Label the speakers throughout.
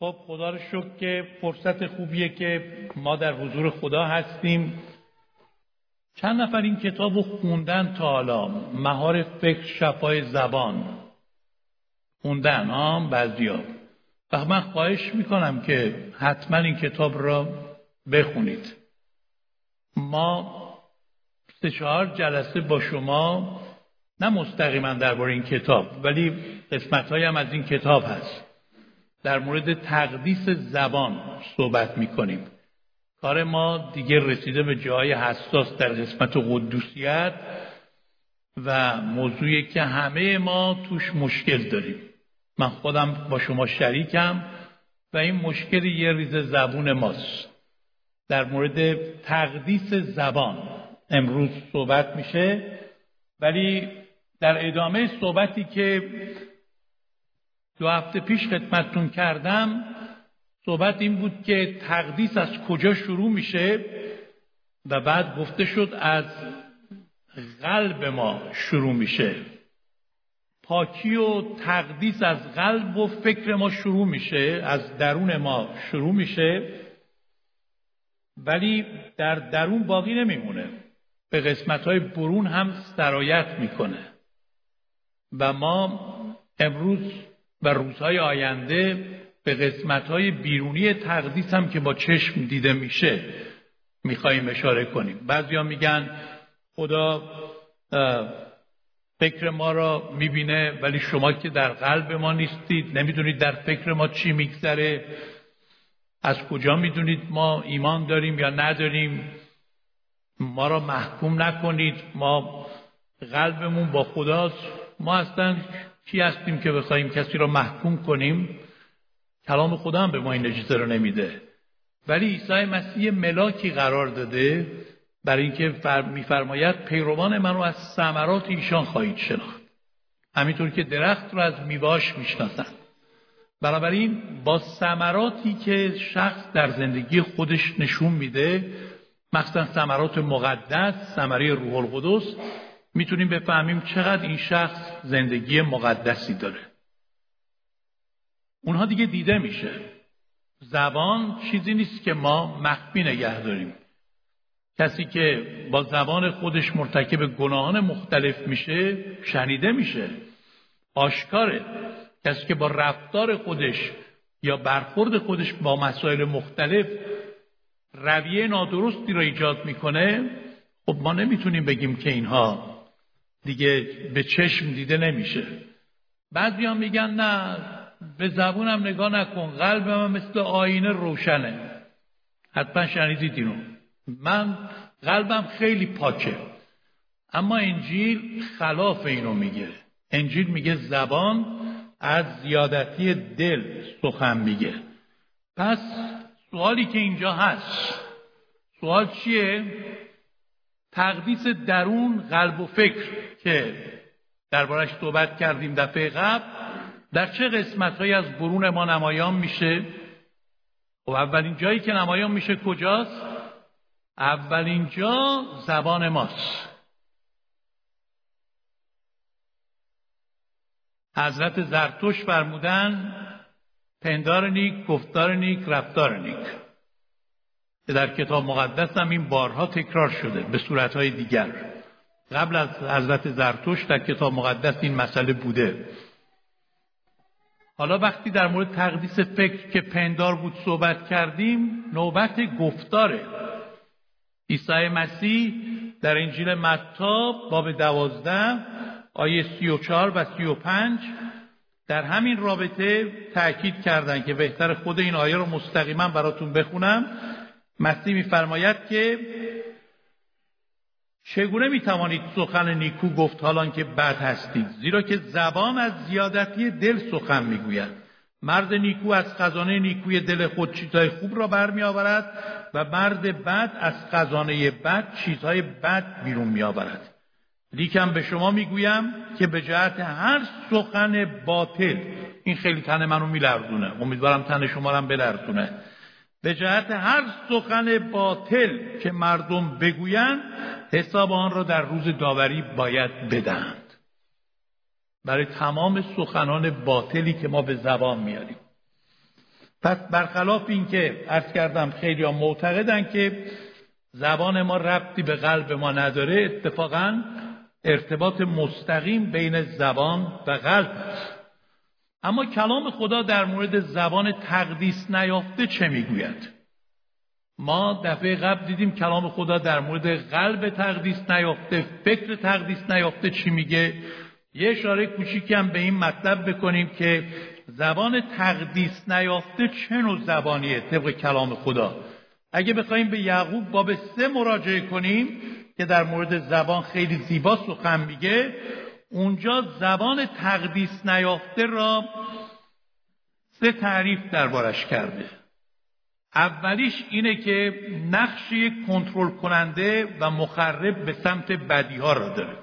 Speaker 1: خب خدا رو شکر که فرصت خوبیه که ما در حضور خدا هستیم. چند نفر این کتاب رو خوندن تا حالا؟ مهار فکر شفای زبان. خوندن ها؟ بعضیا و من خواهش می‌کنم که حتما این کتاب را بخونید. ما سه چهار جلسه با شما نه مستقیما درباره این کتاب ولی قسمت هم از این کتاب هست. در مورد تقدیس زبان صحبت می‌کنیم. کار ما دیگه رسیده به جای حساس در قسمت قدوسیت و موضوعی که همه ما توش مشکل داریم. من خودم با شما شریکم و این مشکل یه ریز زبون ماست. در مورد تقدیس زبان امروز صحبت میشه ولی در ادامه صحبتی که دو هفته پیش خدمتتون کردم. صحبت این بود که تقدیس از کجا شروع میشه و بعد گفته شد از قلب ما شروع میشه. پاکی و تقدیس از قلب و فکر ما شروع میشه از درون ما شروع میشه. ولی در درون باقی نمیمونه. به قسمت های برون هم سرایت می‌کنه. و ما امروز و روزهای آینده به قسمت های بیرونی تقدیس هم که با چشم دیده میشه میخواییم اشاره کنیم. بعضیا میگن خدا فکر ما را می‌بینه ولی شما که در قلب ما نیستید نمی‌دونید در فکر ما چی میگذره. از کجا می‌دونید ما ایمان داریم یا نداریم؟ ما را محکوم نکنید. ما قلبمون با خداست. ما اصلا کی هستیم که بخوایم کسی را محکوم کنیم؟ کلام خدا هم به ما این اجازه رو نمیده. ولی عیسی مسیح ملاکی قرار داده برای اینکه میفرماید پیروان منو از ثمرات ایشان خواهید شناخت. همینطور که درخت رو از میواش می‌شناسند. بنابراین با ثمراتی که شخص در زندگی خودش نشون میده مخصوصا ثمرات مقدس ثمره روح القدس می‌تونیم بفهمیم چقدر این شخص زندگی مقدسی داره. اونها دیگه دیده میشه. زبان چیزی نیست که ما مخفی نگه داریم. کسی که با زبان خودش مرتکب گناهان مختلف میشه شنیده میشه. آشکاره. کسی که با رفتار خودش یا برخورد خودش با مسائل مختلف رویه نادرستی را ایجاد می‌کنه خب ما نمی‌تونیم بگیم که اینها دیگه به چشم دیده نمیشه. بعضی هم میگن نه به زبونم نگاه نکن قلبم مثل آینه روشنه. حتما شنیدید اینو. من قلبم خیلی پاکه. اما انجیل خلاف اینو میگه. انجیل میگه زبان از زیادتی دل سخن میگه. پس سوالی که اینجا هست سوال چیه؟ تقدیس درون قلب و فکر که دربارش صحبت کردیم دفعه قبل در چه قسمت از برون ما نمایان میشه؟ خب اولین جایی که نمایان میشه کجاست؟ اولین جا زبان ماست حضرت زرتوش فرمودن پندار نیک گفتار نیک رفتار نیک که در کتاب مقدس هم این بارها تکرار شده به صورتهای دیگر. قبل از حضرت زرتوش در کتاب مقدس این مسئله بوده. حالا وقتی در مورد تقدیس فکر که پندار بود صحبت کردیم نوبت گفتاره. عیسی مسیح در انجیل متا باب دوازده آیه سی و چار و سی و پنج در همین رابطه تأکید کردند که بهتر خود این آیه رو مستقیما براتون بخونم. مسیح میفرماید که چگونه می‌توانید سخن نیکو گفت حالان که بد هستید؟ زیرا که زبان از زیادتی دل سخن می‌گوید. مرد نیکو از خزانه نیکوی دل خود چیزهای خوب را برمیآورد و مرد بد از خزانه بد چیزهای بد بیرون میآورد. لیکن به شما می‌گویم که به جهت هر سخن باطل این خیلی تن منو میلرزونه. امیدوارم تن شما هم بلرزونه. به جهت هر سخن باطل که مردم بگویند حساب آن را در روز داوری باید بدهند. برای تمام سخنان باطلی که ما به زبان میاریم. پس برخلاف اینکه عرض کردم خیلی ها معتقدن که زبان ما ربطی به قلب ما نداره اتفاقا ارتباط مستقیم بین زبان و قلب است. اما کلام خدا در مورد زبان تقدیس نیافته چه می‌گوید؟ ما دفعه قبل دیدیم کلام خدا در مورد قلب تقدیس نیافته فکر تقدیس نیافته چی میگه؟ یه اشاره کوچیکی هم به این مطلب بکنیم که زبان تقدیس نیافته چه نوع زبانیه طبق کلام خدا؟ اگه بخوایم به یعقوب باب سه مراجعه کنیم که در مورد زبان خیلی زیبا سخن میگه اونجا زبان تقدیس نیافته را سه تعریف دربارش کرده. اولیش اینه که نقش کنترل کننده و مخرب به سمت بدی ها را داره.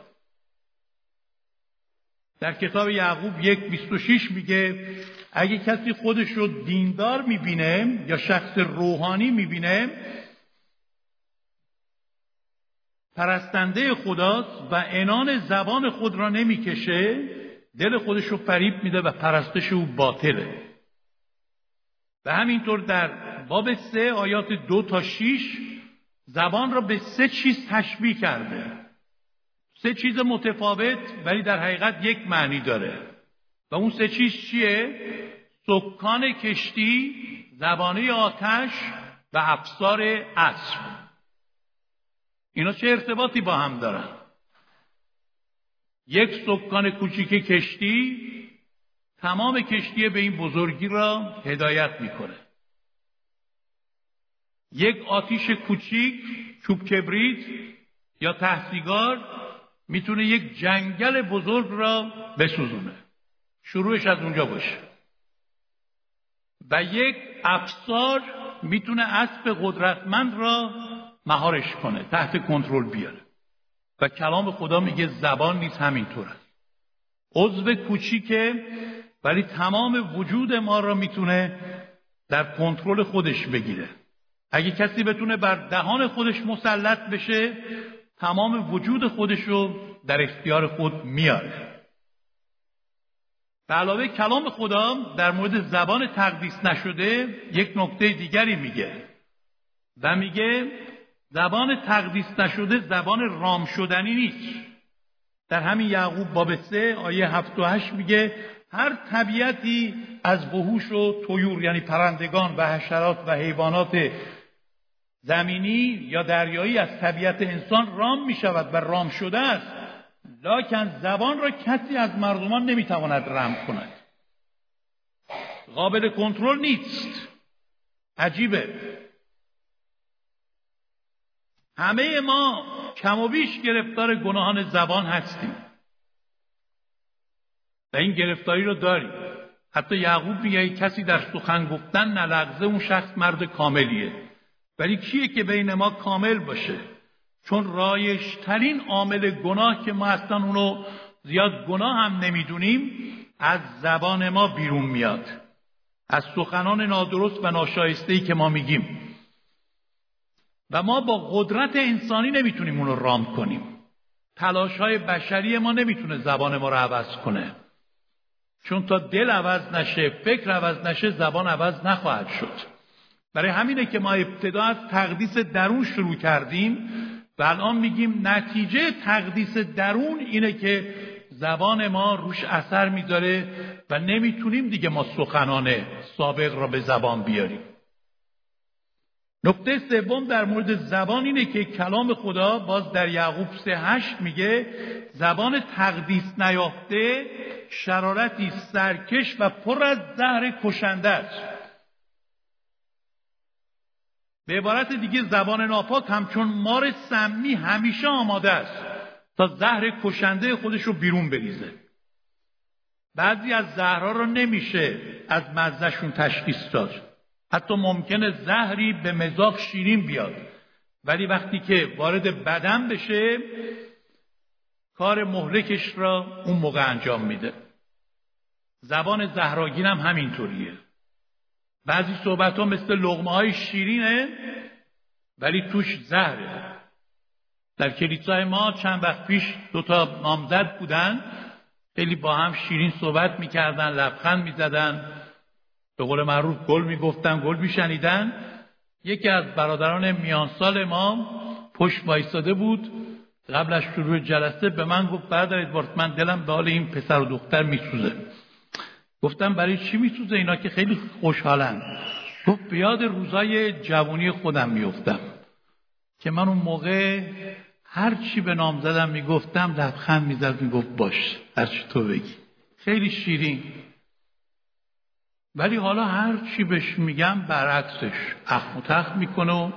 Speaker 1: در کتاب یعقوب یک 26 میگه اگه کسی خودش رو دیندار می‌بینه یا شخص روحانی می‌بینه پرستنده خداست و انان زبان خود را نمی‌کشه دل خودش رو فریب میده و پرستش او باطله. و همینطور در باب سه آیات دو تا شیش زبان را به سه چیز تشبیه کرده. سه چیز متفاوت ولی در حقیقت یک معنی داره. و اون سه چیز چیه؟ سکان کشتی زبانه آتش و افسار اسب. اینا چه ارتباطی با هم دارن؟ یک سکان کوچیک کشتی تمام کشتی به این بزرگی را هدایت می‌کنه. یک آتیش کوچیک چوب کبریت یا تحصیگار می‌تونه یک جنگل بزرگ را بسوزونه. شروعش از اونجا باشه. و یک افسار می‌تونه اسب قدرتمند را مهارش کنه تحت کنترل بیاره. و کلام خدا میگه زبان نیز همینطور است. عضو کوچیکه ولی تمام وجود ما را می‌تونه در کنترل خودش بگیره. اگه کسی بتونه بر دهان خودش مسلط بشه تمام وجود خودش رو در اختیار خود میاره. به علاوه کلام خدا در مورد زبان تقدیس نشده یک نکته دیگری میگه و میگه زبان تقدیس نشده زبان رام شدنی نیست. در همین یعقوب باب سه آیه هفت و هشت میگه هر طبیعتی از وحوش و طیور یعنی پرندگان و حشرات و حیوانات زمینی یا دریایی از طبیعت انسان رام می شود و رام شده است. لکن زبان را کسی از مردمان نمی‌تواند رم کند. قابل کنترل نیست. عجیبه. همه ما کم و بیش گرفتار گناهان زبان هستیم. و این گرفتاری رو داریم. حتی یعقوب میگه کسی در سخن گفتن نلغزه اون شخص مرد کاملیه. ولی کیه که بین ما کامل باشه؟ چون رایشترین عامل گناه که ما اصلا اونو زیاد گناه هم نمی‌دونیم از زبان ما بیرون میاد. از سخنان نادرست و ناشایسته که ما میگیم. و ما با قدرت انسانی نمی‌تونیم اونو رام کنیم. تلاش های بشری ما نمی‌تونه زبان ما رو عوض کنه. چون تا دل عوض نشه فکر عوض نشه زبان عوض نخواهد شد. برای همینه که ما ابتدا از تقدیس درون شروع کردیم و الان میگیم نتیجه تقدیس درون اینه که زبان ما روش اثر می‌ذاره و نمی‌تونیم دیگه ما سخنان سابق را به زبان بیاریم. نکته سوم در مورد زبان اینه که کلام خدا باز در یعقوب سه هشت میگه زبان تقدیس نیافته شرارتی سرکش و پر از زهر کشنده است. به عبارت دیگه زبان ناپاک همچون مار سمی همیشه آماده است تا زهر کشنده خودش رو بیرون بریزه. بعضی از زهرها رو نمیشه از مزهشون تشخیص داد. حتی ممکنه زهری به مزاق شیرین بیاد. ولی وقتی که وارد بدن بشه کار مهلکش را اون موقع انجام میده. زبان زهراگین هم همینطوریه. بعضی صحبت ها مثل لغمه های شیرینه ولی توش زهره. در کلیسای ما چند وقت پیش دوتا نامزد بودن. خیلی با هم شیرین صحبت می‌کردن لبخند می‌زدن. به قول معروف گل می‌گفتن گل میشنیدن. یکی از برادران میانسال ما پشت وایستاده بود. قبل از شروع جلسه به من گفت برادر ادوارد من دلم به حال این پسر و دختر میسوزه. گفتم برای چی میسوزه اینا که خیلی خوشحالن؟ گفت به یاد روزای جوانی خودم میفتم که من اون موقع هر چی به نام زدم می‌گفتم لبخند می‌زد می‌گفت باش هر چی تو بگی؟ خیلی شیرین. ولی حالا هر چی بهش میگم برعکسش اخم و تخم می‌کنه و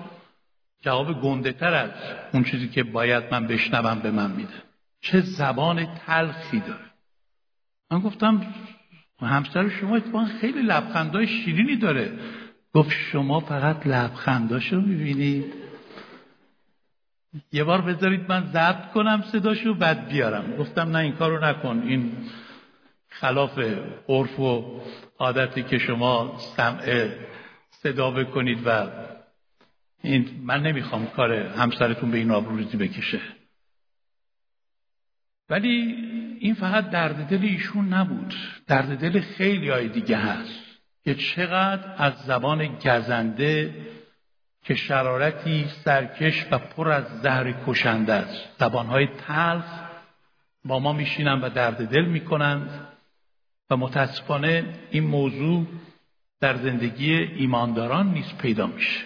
Speaker 1: جواب گنده تر از اون چیزی که باید من بشنوم به من میده. چه زبان تلخی داره. من گفتم همسر شما اتفاقا خیلی لبخندهای شیرینی داره. گفت شما فقط لبخنداشو می‌بینید. یه بار بذارید من ضبط کنم صداشو بعد بیارم. گفتم نه این کارو نکن. این خلاف عرف و عادتی که شما سمع صدا بکنید و این من نمی‌خوام کار همسرتون به این آبروریزی بکشه. ولی این فقط درد دل ایشون نبود. درد دل خیلی های دیگه هست که چقدر از زبان گزنده که شرارتی سرکش و پر از زهر کشنده است. زبانهای تلخ با ما میشینن و درد دل می‌کنند و متاسفانه این موضوع در زندگی ایمانداران نیست پیدا میشه.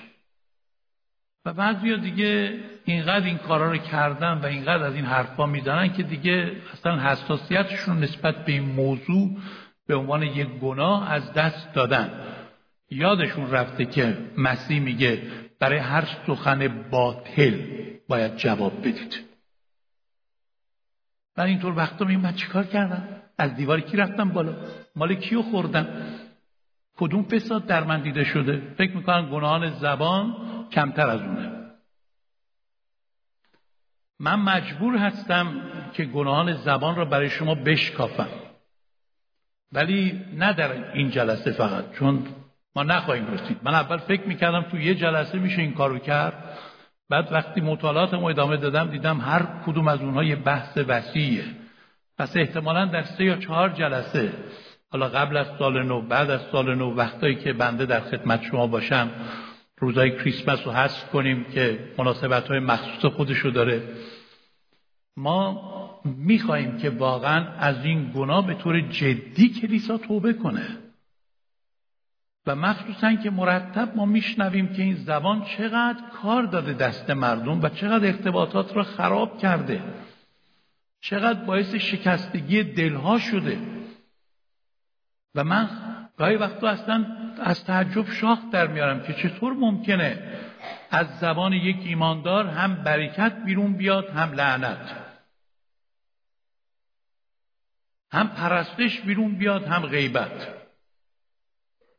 Speaker 1: و بعضی دیگه اینقدر این کارا رو کردن و اینقدر از این حرفا می‌زنن که دیگه اصلا حساسیتشون نسبت به این موضوع به عنوان یک گناه از دست دادن. یادشون رفته که مسیح میگه برای هر سخن باطل باید جواب بدید. من اینطور وقتا میگم من چیکار کردم؟ از دیواری کی رفتم بالا؟ مال کیو خوردم کدوم فساد در من دیده شده؟ فکر می‌کنم گناهان زبان کمتر از اونه. من مجبور هستم که گناهان زبان را برای شما بشکافم. ولی نه در این جلسه فقط چون ما نخواهیم رسید. من اول فکر می‌کردم تو یه جلسه میشه این کارو کرد. بعد وقتی مطالعاتمو ادامه دادم دیدم هر کدوم از اونها یه بحث وسیعه. پس احتمالا در سه یا چهار جلسه حالا قبل از سال نو بعد از سال نو وقتایی که بنده در خدمت شما باشم روزای کریسمس رو حذف کنیم که مناسبت های مخصوص خودشو داره. ما می‌خواهیم که واقعا از این گناه به طور جدی کلیسا توبه کنه. و مخصوصا که مرتب ما میشنویم که این زبان چقدر کار داده دست مردم و چقدر ارتباطات را خراب کرده. چقدر باعث شکستگی دلها شده. و من گاهی وقتا اصلا از تعجب شاخ در میارم که چطور ممکنه از زبان یک ایماندار هم برکت بیرون بیاد هم لعنت. هم پرستش بیرون بیاد هم غیبت.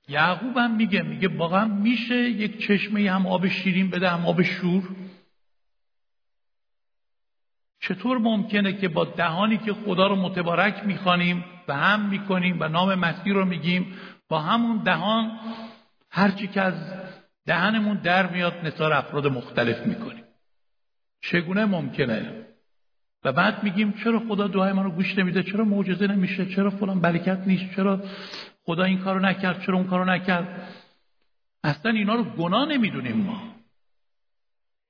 Speaker 1: یعقوب هم میگه میگه واقعا میشه یک چشمه هم آب شیرین بده هم آب شور؟ چطور ممکنه که با دهانی که خدا رو متبارک می‌خوانیم و هم می‌کنیم و نام مسیح رو میگیم با همون دهان هرچی که از دهنمون در میاد نثار افراد مختلف می‌کنیم. چگونه ممکنه؟ و بعد میگیم چرا خدا دعای ما رو گوش نمیده؟ چرا معجزه نمیشه؟ چرا فلان برکت نیست؟ چرا خدا این کارو نکرد؟ چرا اون کارو نکرد؟ اصلا اینا رو گناه نمی‌دونیم ما.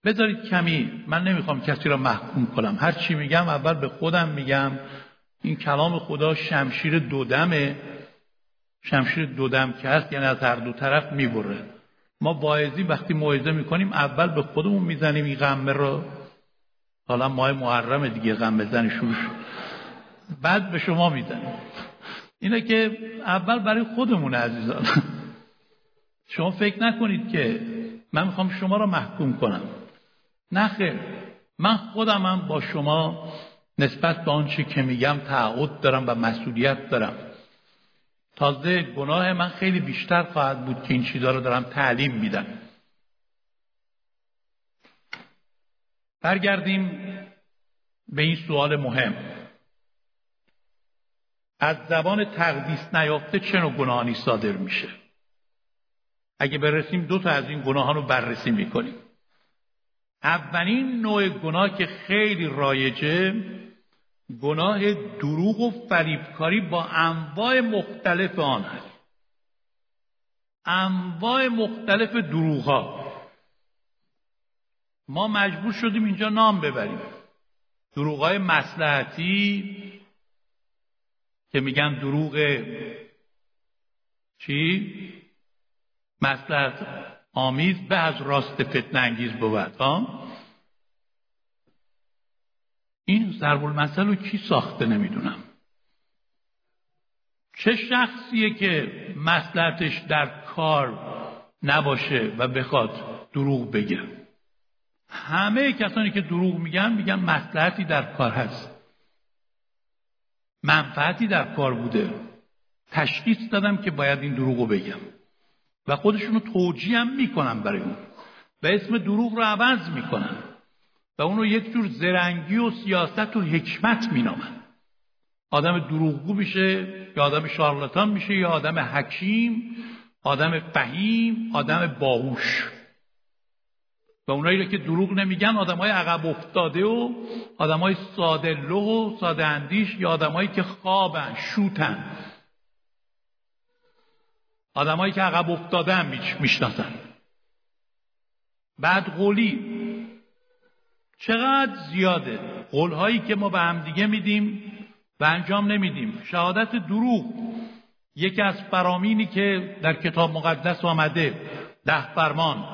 Speaker 1: بذارید کمی من نمی‌خوام کسی را محکوم کنم. هر چی میگم اول به خودم میگم. این کلام خدا شمشیر دودمه شمشیر دودم که هست یعنی از هر دو طرف می‌بره. ما واعظی وقتی موعظه می‌کنیم اول به خودمون می‌زنیم این غمه رو. حالا ماه محرم دیگه غم بزنی شروع بعد به شما می‌زنیم. اینه که اول برای خودمون عزیزان. شما فکر نکنید که من می‌خوام شما را محکوم کنم. نه خیر. من خودم هم با شما نسبت به آنچه که میگم تعهد دارم و مسئولیت دارم. تازه گناه من خیلی بیشتر خواهد بود که این چیزها رو دارم تعلیم میدم. برگردیم به این سوال مهم. از زبان تقدیس نیافته چه نوع گناهانی صادر میشه؟ اگه برسیم دو تا از این گناهان رو بررسی می‌کنیم. اولین نوع گناه که خیلی رایجه گناه دروغ و فریبکاری با انواع مختلف آن هست انواع مختلف دروغ ها ما مجبور شدیم اینجا نام ببریم. دروغ های مسلحتی که میگن دروغ چی؟ مسلحت آمیز به از راست فتنه انگیز بود. ها این ضرب المثل رو کی ساخته نمی‌دونم. چه شخصیه که مسلحتش در کار نباشه و بخواد دروغ بگه؟ همه کسانی که دروغ میگن میگن مسلحتی در کار هست. منفعتی در کار بوده. تشخیص دادم که باید این دروغ بگم. و خودشونو توجیه هم می‌کنن برای اون. و اسم دروغ رو عوض می‌کنن. و اونو یک جور زرنگی و سیاست و حکمت مینامن. آدم دروغگو میشه یا آدم شارلاتان میشه یا آدم حکیم آدم فهیم آدم باهوش. و اونایی که دروغ نمیگن آدم های عقب افتاده و آدم های ساده و ساده اندیش یا آدمایی که خوابن شوتن. آدمایی که عقب افتادن می‌شناسن. بعد قولی. چقدر زیاده. قولهایی که ما به همدیگه میدیم و انجام نمیدیم. شهادت دروغ. یکی از فرامینی که در کتاب مقدس آمده. ده فرمان.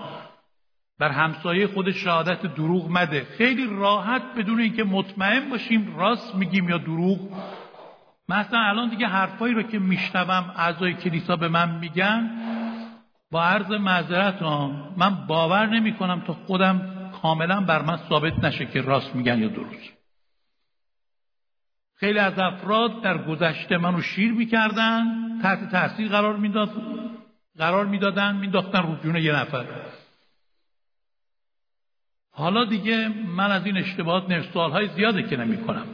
Speaker 1: بر همسایه خود شهادت دروغ مده. خیلی راحت بدون اینکه مطمئن باشیم راست میگیم یا دروغ. مثلا الان دیگه حرفایی رو که میشنوم اعضای کلیسا به من میگن با عرض معذرت من باور نمی کنم تا خودم کاملا بر من ثابت نشه که راست میگن یا درست. خیلی از افراد در گذشته منو شیر می‌کردن تحت تاثیر قرار می‌داد قرار می‌دادن مینداختن رو جون یه نفر. حالا دیگه من از این اشتباهات نه سالهای زیاده که نمی کنم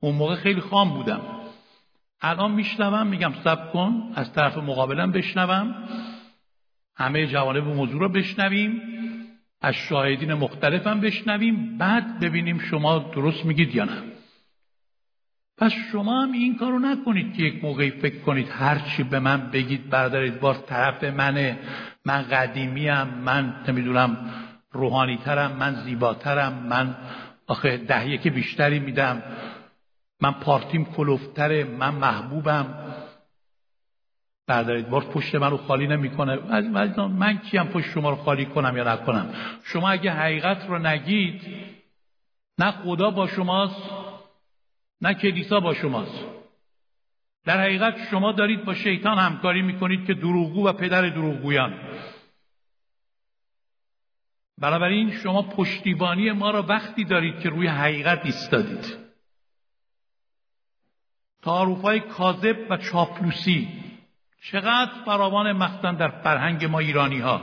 Speaker 1: اون موقع خیلی خام بودم. الان میشنوم میگم سب کن از طرف مقابلم بشنوم. همه جوانب موضوع رو بشنویم. از شاهدین مختلفم بشنویم. بعد ببینیم شما درست میگید یا نه. پس شما هم این کارو نکنید که یک موقعی فکر کنید هر چی به من بگید بردارید بار طرف منه. من قدیمیم من نمی‌دونم روحانی ترم من زیباترم من آخه ده که بیشتری میدم. من پارتیم کلوفتره من محبوبم. بردارید بار پشت من رو خالی نمی‌کنه. من کیم پشت شما رو خالی کنم یا نکنم؟ شما اگه حقیقت رو نگید نه خدا با شماست نه کلیسا با شماست. در حقیقت شما دارید با شیطان همکاری می‌کنید که دروغگو و پدر دروغگویان. بنابراین شما پشتیبانی ما را وقتی دارید که روی حقیقت ایستادید. تعارف های کاذب و چاپلوسی. چقدر فراوان مختن در فرهنگ ما ایرانی ها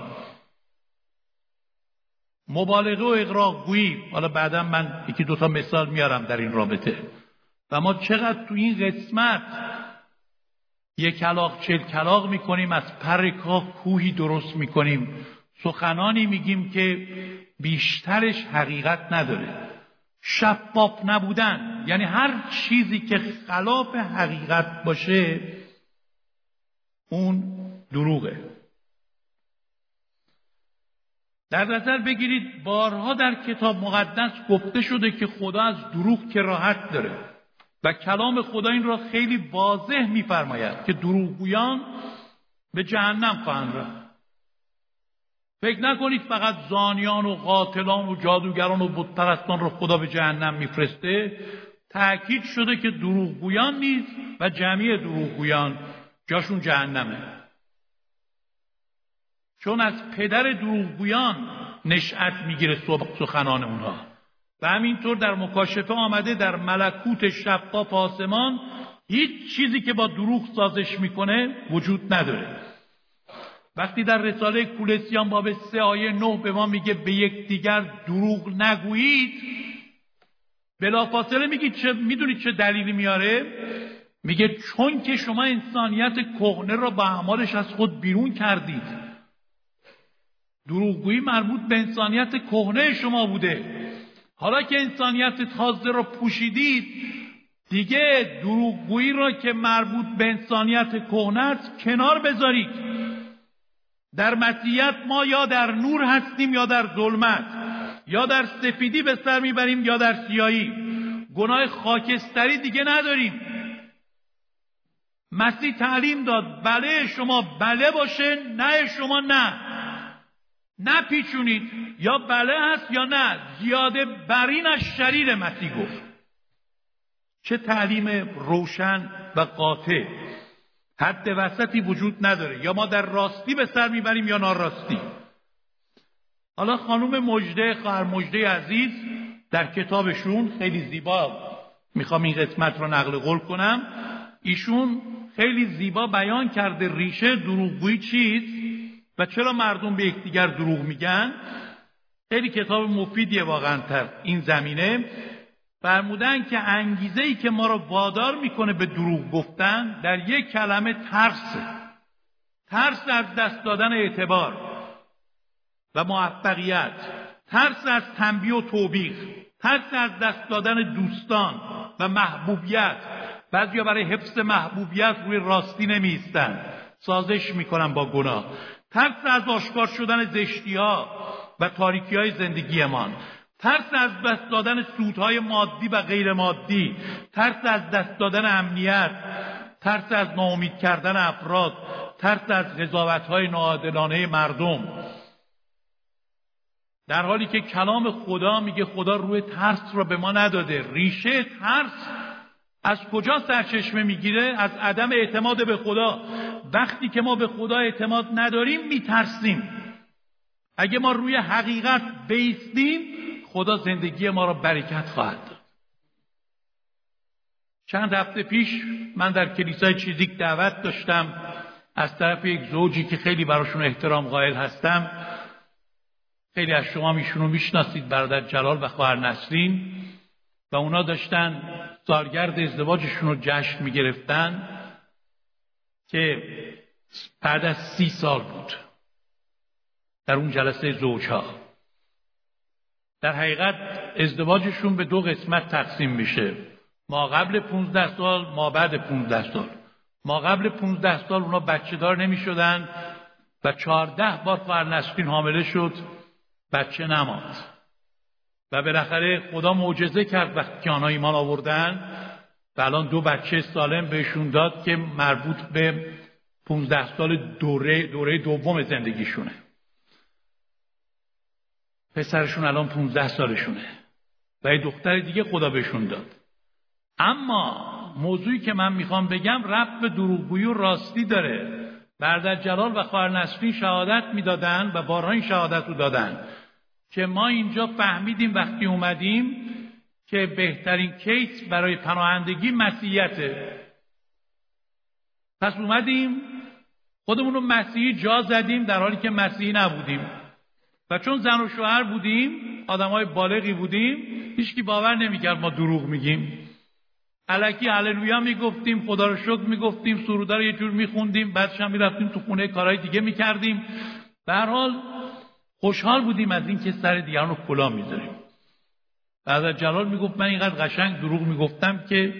Speaker 1: مبالغه و اقراق گویی حالا بعدا من یکی دوتا مثال میارم در این رابطه. و ما چقدر تو این قسمت یک کلاق چل کلاق می‌کنیم از پر کوهی درست می‌کنیم. سخنانی میگیم که بیشترش حقیقت نداره. شفاف نبودن. یعنی هر چیزی که خلاف حقیقت باشه اون دروغه. در نظر بگیرید بارها در کتاب مقدس گفته شده که خدا از دروغ کراهت داره. و کلام خدا این را خیلی واضح میفرماید که دروغگویان به جهنم خواهند رفت. فکر نکنید فقط زانیان و قاتلان و جادوگران و بتپرستان رو خدا به جهنم میفرسته؟ تأکید شده که دروغگویان نیز و جمعی دروغگویان جاشون جهنمه. چون از پدر دروغگویان نشأت می‌گیره سخنان اونها. و همینطور در مکاشفه آمده در ملکوت شفاف آسمان هیچ چیزی که با دروغ سازش می‌کنه وجود نداره. وقتی در رساله کولسیان باب سه آیه نه به ما میگه به یکدیگر دروغ نگویید بلافاصله میگید چه می‌دونید چه دلیلی میاره؟ میگه چون که شما انسانیت کهنه را با اعمالش از خود بیرون کردید. دروغگویی مربوط به انسانیت کهنه شما بوده. حالا که انسانیت تازه را پوشیدید دیگه دروغگویی را که مربوط به انسانیت کهنه است کنار بذارید. در مسیحیت ما یا در نور هستیم یا در ظلمت یا در سفیدی به سر می‌بریم یا در سیایی گناه خاکستری دیگه نداریم. مسیح تعلیم داد بله شما بله باشه نه شما نه. نپیچونید یا بله هست یا نه. زیاده برین از شریر مسیح گفت. چه تعلیم روشن و قاطع. حد وسطی وجود نداره. یا ما در راستی به سر می‌بریم یا ناراستی. حالا خانم مجده خواهر مجده عزیز در کتابشون خیلی زیبا می‌خوام این قسمت رو نقل قول کنم. ایشون خیلی زیبا بیان کرده ریشه دروغگویی چیست و چرا مردم به یکدیگر دروغ میگن؟ خیلی کتاب مفیدیه واقعا تر. این زمینه فرمودن که انگیزه ای که ما رو وادار می‌کنه به دروغ گفتن در یک کلمه ترس ترس از دست دادن اعتبار و موفقیت. ترس از تنبیه و توبیخ. ترس از دست دادن دوستان و محبوبیت. بعضیا برای حفظ محبوبیت روی راستی نمیستن سازش می‌کنن با گناه. ترس از آشکار شدن زشتی ها و تاریکی های زندگیمان. ترس از دست دادن سودهای مادی و غیر مادی ترس از دست دادن امنیت ترس از ناامید کردن افراد ترس از قضاوت های ناعادلانه مردم. در حالی که کلام خدا میگه خدا روی ترس را به ما نداده. ریشه ترس از کجا سرچشمه می‌گیره؟ از عدم اعتماد به خدا. وقتی که ما به خدا اعتماد نداریم میترسیم. اگه ما روی حقیقت بیستیم خدا زندگی ما را برکت خواهد داد. چند هفته پیش من در کلیسای چیزیک دعوت داشتم. از طرف یک زوجی که خیلی براشون احترام قائل هستم. خیلی از شما میشونو می‌شناسید برادر جلال و خواهر نسرین. و اونا داشتن سالگرد ازدواجشون رو جشن می‌گرفتن که بعد از سی سال بود. در اون جلسه زوجها. در حقیقت ازدواجشون به دو قسمت تقسیم میشه. ما قبل 15 سال ما بعد 15 سال. ما قبل 15 سال اونا بچه دار نمی شدن و 14 بار خواهر نسرین حامله شد بچه نماند. و بالاخره خدا معجزه کرد وقتی که آنها ایمان آوردن و الان دو بچه سالم بهشون داد که مربوط به 15 سال دوره دوره دوم زندگیشونه. پسرشون الان 15 سالشونه. و یه دختر دیگه خدا بهشون داد. اما موضوعی که من می‌خوام بگم رفت به دروغگویی و راستی داره. بردر جلال و خواهر نسرین شهادت می‌دادن و بارها این شهادت رو دادن. که ما اینجا فهمیدیم وقتی اومدیم که بهترین کیس برای پناهندگی مسیحیته پس اومدیم خودمون رو مسیحی جا زدیم در حالی که مسیحی نبودیم. و چون زن و شوهر بودیم آدم های بالغی بودیم هیچکی باور نمی‌کرد ما دروغ میگیم. علکی هللویا می‌گفتیم خدا رو شکر می‌گفتیم سرودا رو یه جور میخوندیم بعدش هم می‌رفتیم تو خونه کارهای دیگه می‌کردیم. به هر حال خوشحال بودیم از اینکه سر دیگران رو کلا می‌ذاریم. بعد جلال می‌گفت من اینقدر قشنگ دروغ می‌گفتم که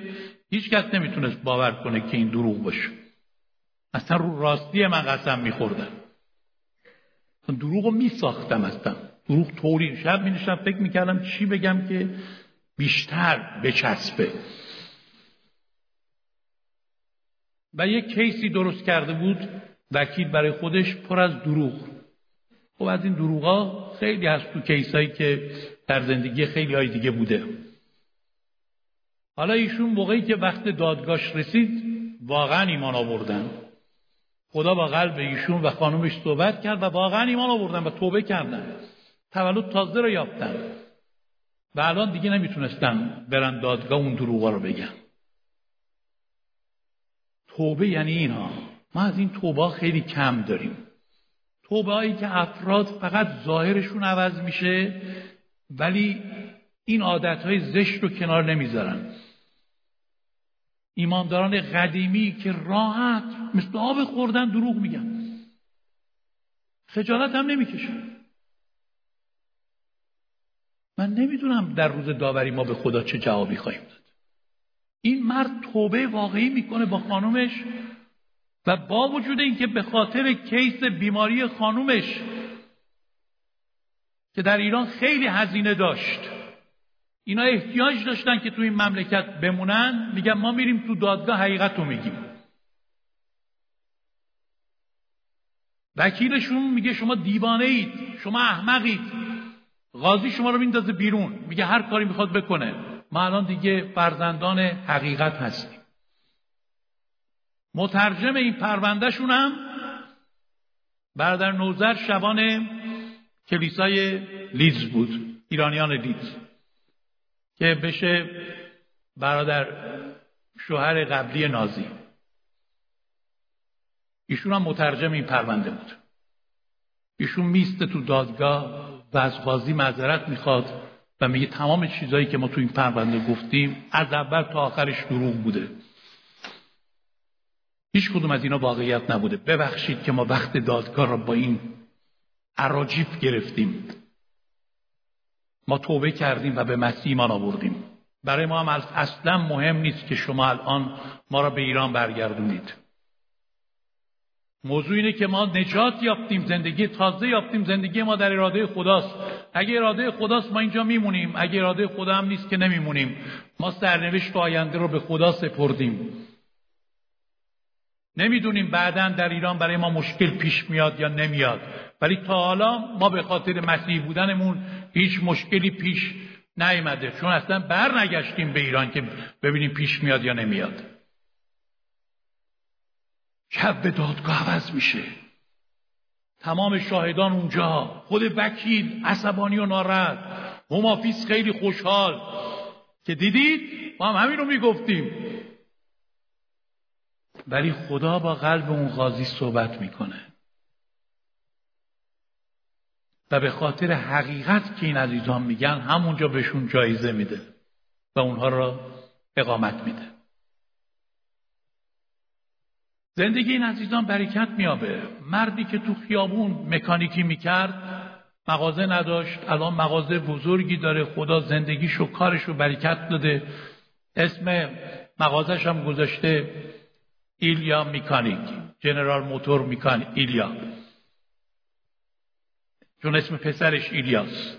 Speaker 1: هیچ کس نمی‌تونست باور کنه که این دروغ باشه. اصلا رو راستی من قسم میخوردم. دروغ رو میساختم اصلا. دروغ طوری شب می فکر می‌کردم چی بگم که بیشتر بچسبه. و یک کیسی درست کرده بود وکیل برای خودش پر از دروغ. خب از این دروغا خیلی هست تو کیسایی که در زندگی خیلی های دیگه بوده. حالا ایشون موقعی که وقت دادگاش رسید واقعا ایمان آوردن. خدا با قلب ایشون و خانومش صحبت کرد و واقعا ایمان آوردن و توبه کردن. تولد تازه رو یافتن. و الان دیگه نمی‌تونستن برن دادگاه اون دروغا رو بگن. توبه یعنی اینا. ما از این توبه خیلی کم داریم. توبه که افراد فقط ظاهرشون عوض میشه ولی این عادت های زشت رو کنار نمی‌ذارن. ایمانداران قدیمی که راحت مثل آب خوردن دروغ میگن. خجالت هم نمی‌کشن. من نمی‌دونم در روز داوری ما به خدا چه جوابی خواهیم داد. این مرد توبه واقعی می‌کنه با خانومش و با وجود اینکه به خاطر کیس بیماری خانومش که در ایران خیلی هزینه داشت اینا احتیاج داشتن که تو این مملکت بمونن. میگن ما میریم تو دادگاه حقیقت رو میگیم. وکیلشون میگه شما دیوانه اید شما احمقید. قاضی شما رو میندازه بیرون. میگه هر کاری می‌خواد بکنه. ما الان دیگه فرزندان حقیقت هستیم. مترجم این پروندهشون هم برادر نوزر شبان کلیسای لیز بود ایرانیان لیز که بشه برادر شوهر قبلی نازی. ایشون هم مترجم این پرونده بود. ایشون میست تو دادگاه و از قاضی معذرت می‌خواد و میگه تمام چیزهایی که ما تو این پرونده گفتیم از اول تا آخرش دروغ بوده. هیچ کدوم از اینا واقعیت نبوده. ببخشید که ما وقت دادگاه را با این عراجیف گرفتیم. ما توبه کردیم و به مسیح ایمان آوردیم. برای ما هم اصلا مهم نیست که شما الان ما را به ایران برگردونید. موضوع اینه که ما نجات یافتیم زندگی تازه یافتیم زندگی ما در اراده خداست. اگه اراده خداست ما اینجا میمونیم. اگه اراده خدا هم نیست که نمیمونیم. ما سرنوشت آینده رو به خدا سپردیم. نمی‌دونیم بعدا در ایران برای ما مشکل پیش میاد یا نمیاد. ولی تا حالا ما به خاطر مسیح بودنمون هیچ مشکلی پیش نیامده. چون اصلا بر نگشتیم به ایران که ببینیم پیش میاد یا نمیاد. شب به دادگاه عوض میشه. تمام شاهدان اونجا. خود وکیل عصبانی و ناراحت. همافیس خیلی خوشحال. که دیدید؟ ما هم همین رو می‌گفتیم. ولی خدا با قلب اون قاضی صحبت می‌کنه. و به خاطر حقیقت که این عزیزان میگن همونجا بهشون جایزه میده و اونها را اقامت میده. زندگی این عزیزان برکت میابه. مردی که تو خیابون مکانیکی می‌کرد مغازه نداشت الان مغازه بزرگی داره خدا زندگیش و کارش رو برکت داده. اسم مغازش هم گذاشته ایلیا میکانیک جنرال موتور میکانیک ایلیا. چون اسم پسرش ایلیاس.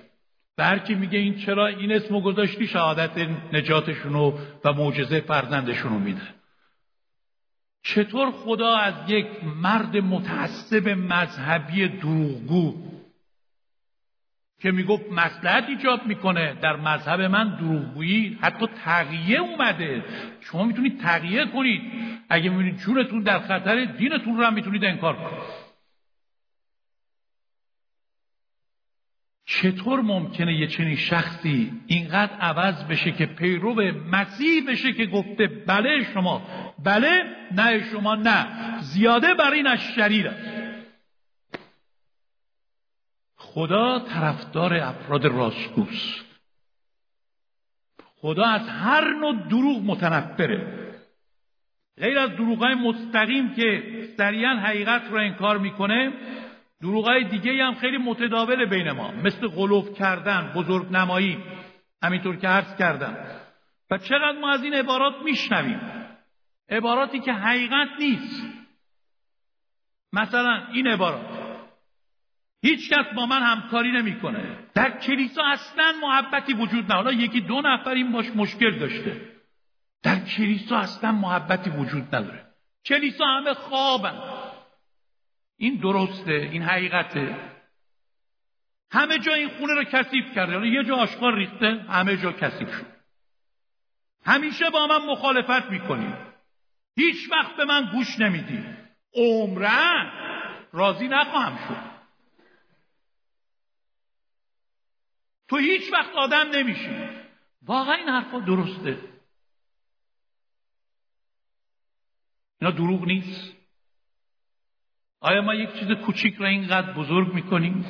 Speaker 1: برکی میگه این چرا این اسم گذاشتی شهادت نجاتشونو و معجزه فرزندشونو میده. چطور خدا از یک مرد متعصب مذهبی دروغگو که می‌گفت مسلحت ایجاب می‌کنه در مذهب من دروغگویی حتی تغییه اومده. شما می‌تونید تغییه کنید. اگه می‌بینید جونتون در خطر دینتون رو هم می‌تونید انکار کنید. چطور ممکنه یه چنین شخصی اینقدر عوض بشه که پیرو مسیح بشه که گفته بله شما بله نه شما نه زیاده بر این شریر خدا طرفدار افراد راستگوست. خدا از هر نوع دروغ متنفره. غیر از دروغ مستقیم که سریعا حقیقت رو انکار می‌کنه دروغای دیگه هم خیلی متداول بین ما. مثل غلوف کردن بزرگ نمایی. همینطور که عرض کردم. و چقدر ما از این عبارات میشنویم؟ عباراتی که حقیقت نیست. مثلا این عبارات. هیچ کس با من همکاری نمی‌کنه. در کلیسا اصلا محبتی وجود نه حالا یکی دو نفر این باش مشکل داشته. در کلیسا اصلا محبتی وجود نداره. کلیسا همه خوابن. این درسته این حقیقته. همه جا این خونه رو کثیف کرده. یه جا آشکار ریخته همه جا کثیف شد. همیشه با من مخالفت می‌کنی. هیچ وقت به من گوش نمیدی. عمرن راضی نخواهم شد. تو هیچ وقت آدم نمیشی. واقعا این حرفا درسته. اینا دروغ نیست. آیا ما یک چیز کوچیک را اینقدر بزرگ می‌کنیم؟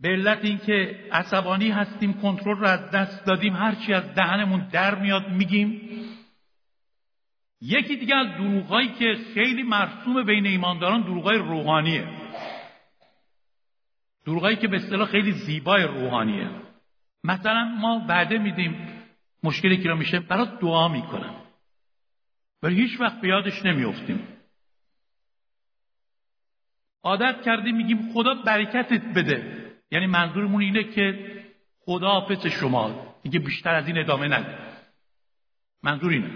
Speaker 1: به علت اینکه عصبانی هستیم کنترل را از دست دادیم هرچی از دهنمون در میاد میگیم. یکی دیگه از دروغهایی که خیلی مرسوم بین ایمانداران دروغهای روحانیه. دروغهایی که به اصطلاح خیلی زیبای روحانیه. مثلا ما وعده میدیم مشکلی که را میشه برات دعا می‌کنم. ولی هیچ وقت به یادش نمیافتیم. عادت کردیم میگیم خدا برکتت بده. یعنی منظورمون اینه که خدا حافظ شما. دیگه بیشتر از این ادامه نده. منظور اینه.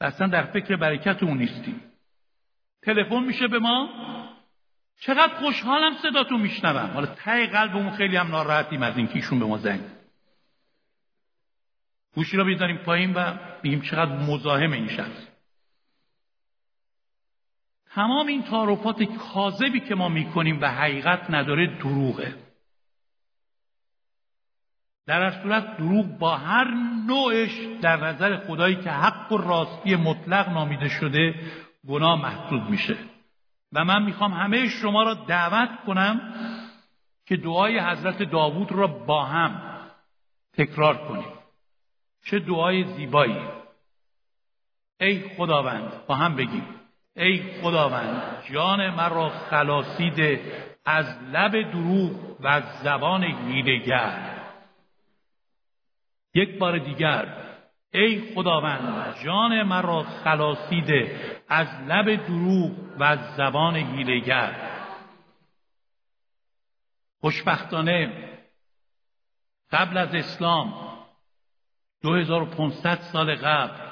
Speaker 1: اصلا در فکر برکت اون نیستیم. تلفن میشه به ما. چقدر خوشحالم صداتون میشنوم. حالا ته قلبمون خیلی هم ناراحتیم از اینکه ایشون به ما زنگ گوشی رو بیداریم پایین و میگیم چقدر مزاحم این شخص. تمام این تعارفات کاذبی که ما می‌کنیم و حقیقت نداره دروغه. در هر صورت دروغ با هر نوعش در نظر خدایی که حق و راستی مطلق نامیده شده گناه محسوب میشه. و من می‌خوام همه شما را دعوت کنم که دعای حضرت داوود را با هم تکرار کنیم. چه دعای زیبایی. ای خداوند با هم بگیم. ای خداوند جان مرا خلاصیده از لب دروغ و زبان هیلهگر یک بار دیگر ای خداوند جان مرا خلاصیده از لب دروغ و زبان هیلهگر خوشبختانه قبل از اسلام 2500 سال قبل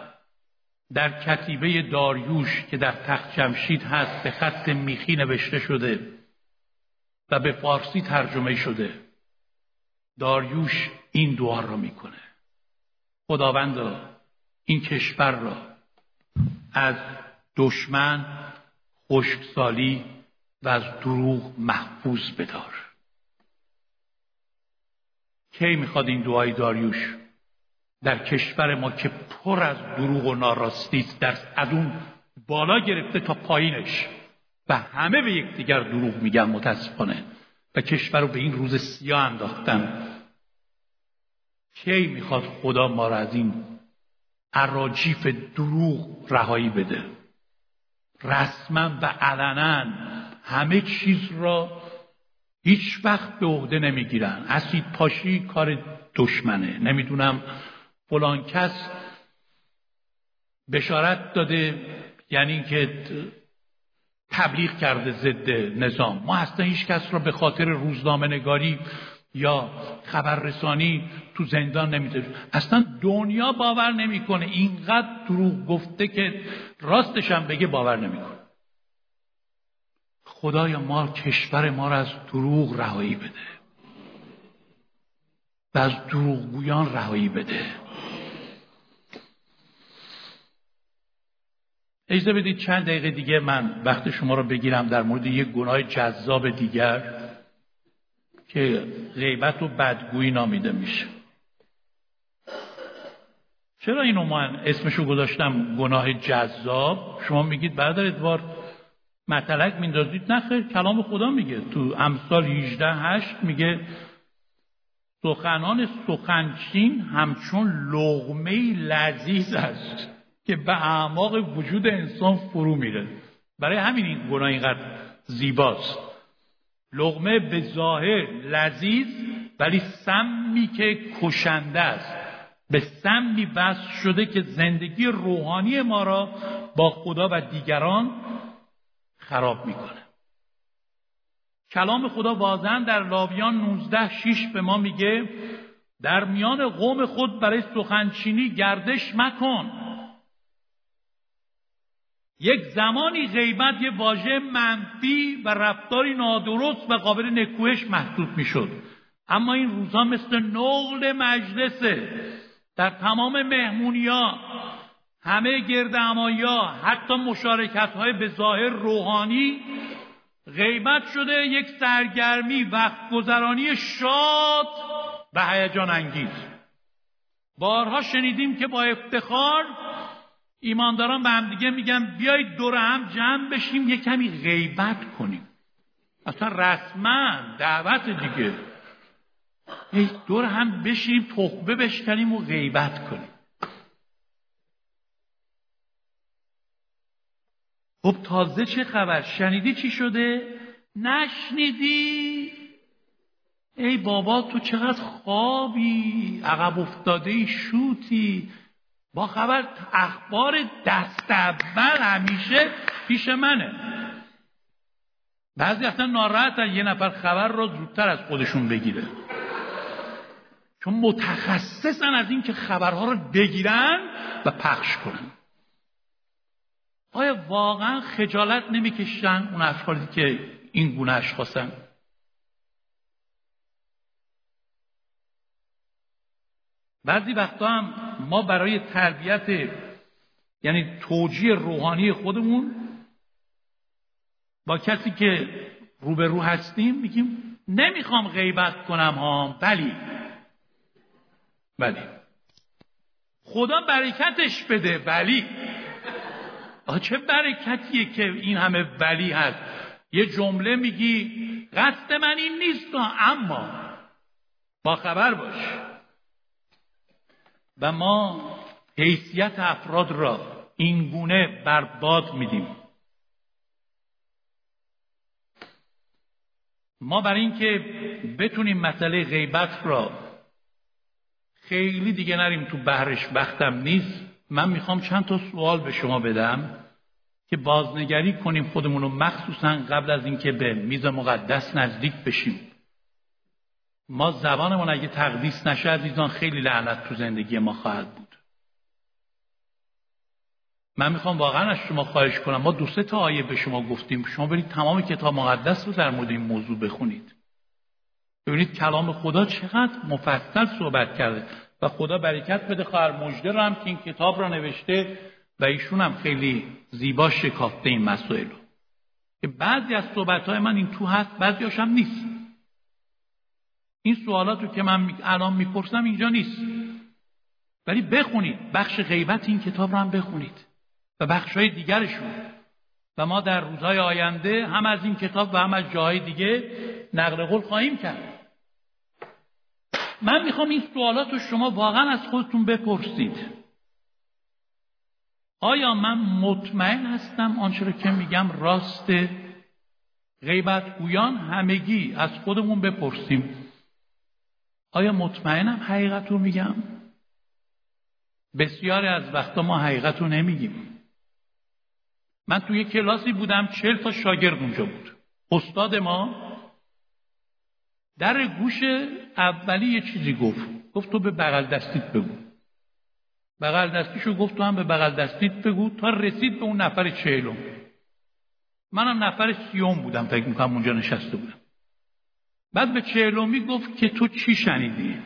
Speaker 1: در کتیبه داریوش که در تخت جمشید هست به خط میخی نوشته شده و به فارسی ترجمه شده. داریوش این دعا را می‌کنه. خداوند این کشور را از دشمن خشکسالی و از دروغ محفوظ بدار. کی می‌خواد این دعای داریوش؟ در کشور ما که پر از دروغ و ناراستی است در از اون بالا گرفته تا پایینش. و همه به یکدیگر دروغ میگن متاسفانه. و کشور رو به این روز سیاه انداختن. کی می‌خواد خدا ما را از این عراجیف دروغ رهایی بده؟ رسما و علنا همه چیز را هیچ وقت به عهده نمی‌گیرن. اسید پاشی کار دشمنه. نمی‌دونم فلان کس بشارت داده یعنی که تبلیغ کرده ضد نظام. ما اصلا هیچ کس را به خاطر روزنامه نگاری یا خبررسانی تو زندان نمیده اصلا دنیا باور نمی‌کنه. اینقدر دروغ گفته که راستش هم بگه باور نمی‌کنه. خدایا ما کشور ما را از دروغ رهایی بده. و از دروغگویان رهایی بده. اجازه بدید چند دقیقه دیگه من وقت شما رو بگیرم در مورد یک گناه جذاب دیگر که غیبت و بدگویی نامیده میشه. چرا اینو من اسمشو گذاشتم گناه جذاب؟ شما میگید برادر ادوارد مطلق میندازید؟ نه کلام خدا میگه. تو امثال 18 8 میگه سخنان سخنچین همچون لغمه لذیذ است. که به اعماق وجود انسان فرو میره. برای همین این گناه اینقدر زیباست. لغمه به ظاهر لذیذ ولی سمی که کشنده است. به سمی بس شده که زندگی روحانی ما را با خدا و دیگران خراب می‌کنه. کلام خدا بازن در لاویان 19 6 به ما میگه در میان قوم خود برای سخنچینی گردش مکن. یک زمانی غیبت یه واژه منفی و رفتاری نادرست و قابل نکوهش محسوب می‌شد. اما این روزها مثل نقل مجلسه. در تمام مهمونیا همه گرد حتی مشارکت های به ظاهر روحانی غیبت شده یک سرگرمی وقت گذرانی شاد و هیجان انگیز بارها شنیدیم که با افتخار ایمانداران به هم دیگه میگن بیایید دور هم جمع بشیم یه کمی غیبت کنیم. اصلا رسما دعوت دیگه. دور هم بشیم تخبه بشکنیم و غیبت کنیم. خب تازه چه خبر؟ شنیدی چی شده؟ نشنیدی؟ ای بابا تو چقدر خوابی؟ عقب افتاده ای شوتی؟ با خبر اخبار دست اول همیشه پیش منه. بعضی اصلا ناراحت یه نفر خبر را زودتر از خودشون بگیره. چون متخصصن از اینکه خبرها رو بگیرن و پخش کنن. آیا واقعا خجالت نمی‌کشن اون افرادی که این گونه اشخاصن؟ بعضی وقتا هم ما برای تربیت یعنی توجیه روحانی خودمون با کسی که روبرو هستیم میگیم نمی‌خوام غیبت کنم ها ولی ولی خدا برکتش بده. ولی چه برکتیه که این همه ولی هست. یه جمله میگی قصد من این نیست اما. با خبر باش. و ما حیثیت افراد را این گونه برباد میدیم. ما برای اینکه بتونیم مسئله غیبت را خیلی دیگه نریم تو بهرش وقتم نیست. من می‌خوام چند تا سوال به شما بدم که بازنگری کنیم خودمون رو مخصوصا قبل از اینکه به میز مقدس نزدیک بشیم. ما زبانمون اگه تقدیس نشه عزیزان خیلی لعنت تو زندگی ما خواهد بود. من می‌خوام واقعا از شما خواهش کنم. ما دو سه تا آیه به شما گفتیم. شما برید تمام کتاب مقدس رو در مورد این موضوع بخونید. ببینید کلام خدا چقدر مفصل صحبت کرده و خدا برکت بده. خواهر مجده رو هم که این کتاب را نوشته و ایشون هم خیلی زیبا شکافته این مسائل که بعضی از صحبت های من این تو هست بعضی هم نیست. این سوالات رو که من الان می‌پرسم اینجا نیست. ولی بخونید. بخش غیبت این کتاب رو هم بخونید. و بخش های دیگرشون. و ما در روزهای آینده هم از این کتاب و هم از جاهای دیگه نقل قول خواهیم کرد. من می‌خوام این سوالات رو شما واقعا از خودتون بپرسید. آیا من مطمئن هستم؟ آنچه رو که میگم راست غیبت گویان همگی از خودمون بپرسیم. آیا مطمئنم حقیقت رو میگم؟ بسیاری از وقتا ما حقیقت رو نمیگیم. من توی کلاسی بودم چل تا شاگرد اونجا بود. استاد ما در گوش اولی یه چیزی گفت. گفت تو به بغل دستیت بگو. بغل دستیشو گفت تو هم به بغل دستیت بگو تا رسید به اون نفر چهلم. منم نفر سیوم بودم فکر می‌کنم اونجا نشسته بودم. بعد به چهلومی گفت که تو چی شنیدی؟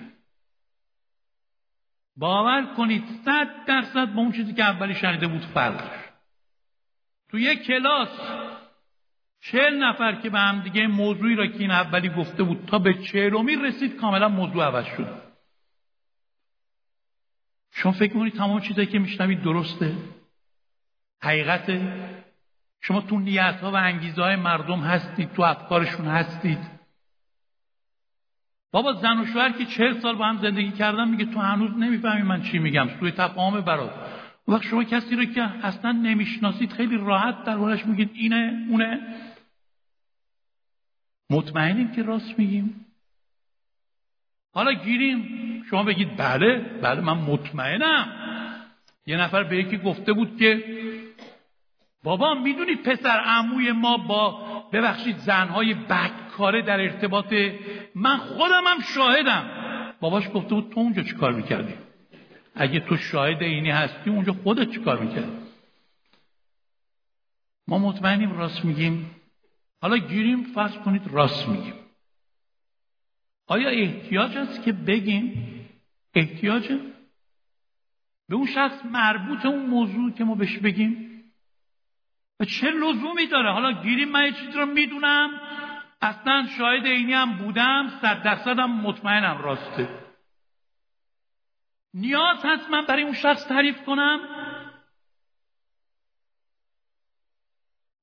Speaker 1: باور کنید صد درصد با اون چیزی که اولی شنیده بود فرق تو یک کلاس چهل نفر که به هم دیگه موضوعی را که این اولی گفته بود تا به چهلمی رسید کاملا موضوع عوض شد. شما فکر می‌کنید تمام چیزایی که میشنوید درسته؟ حقیقته؟ شما تو نیت ها و انگیزه های مردم هستید تو افکارشون هستید. بابا زن و شوهر که چهل سال با هم زندگی کردن میگه تو هنوز نمی‌فهمی من چی میگم. سوی تفاهم برات. وقت شما کسی رو که اصلا نمی‌شناسید خیلی راحت دربارش میگید اینه اونه. مطمئنیم که راست میگیم. حالا گیریم. شما بگید بله بله من مطمئنم. یه نفر به یکی گفته بود که بابا می‌دونی پسر عموی ما با ببخشید زنهای بدکاره در ارتباط من خودم هم شاهدم. باباش گفته بود تو اونجا چیکار می‌کردی؟ اگه تو شاهد اینی هستی اونجا خودت چیکار می‌کردی؟ ما مطمئنیم راست میگیم. حالا گیریم فرض کنید راست میگیم. آیا احتیاج است که بگیم؟ احتیاجه به اون شخص مربوط اون موضوع که ما بهش بگیم؟ و چه لزومی داره؟ حالا گیریم من یه چیزی رو می‌دونم. اصلا شاهد اینی هم بودم صد درصدم مطمئنم راسته. نیاز هست من برای اون شخص تعریف کنم؟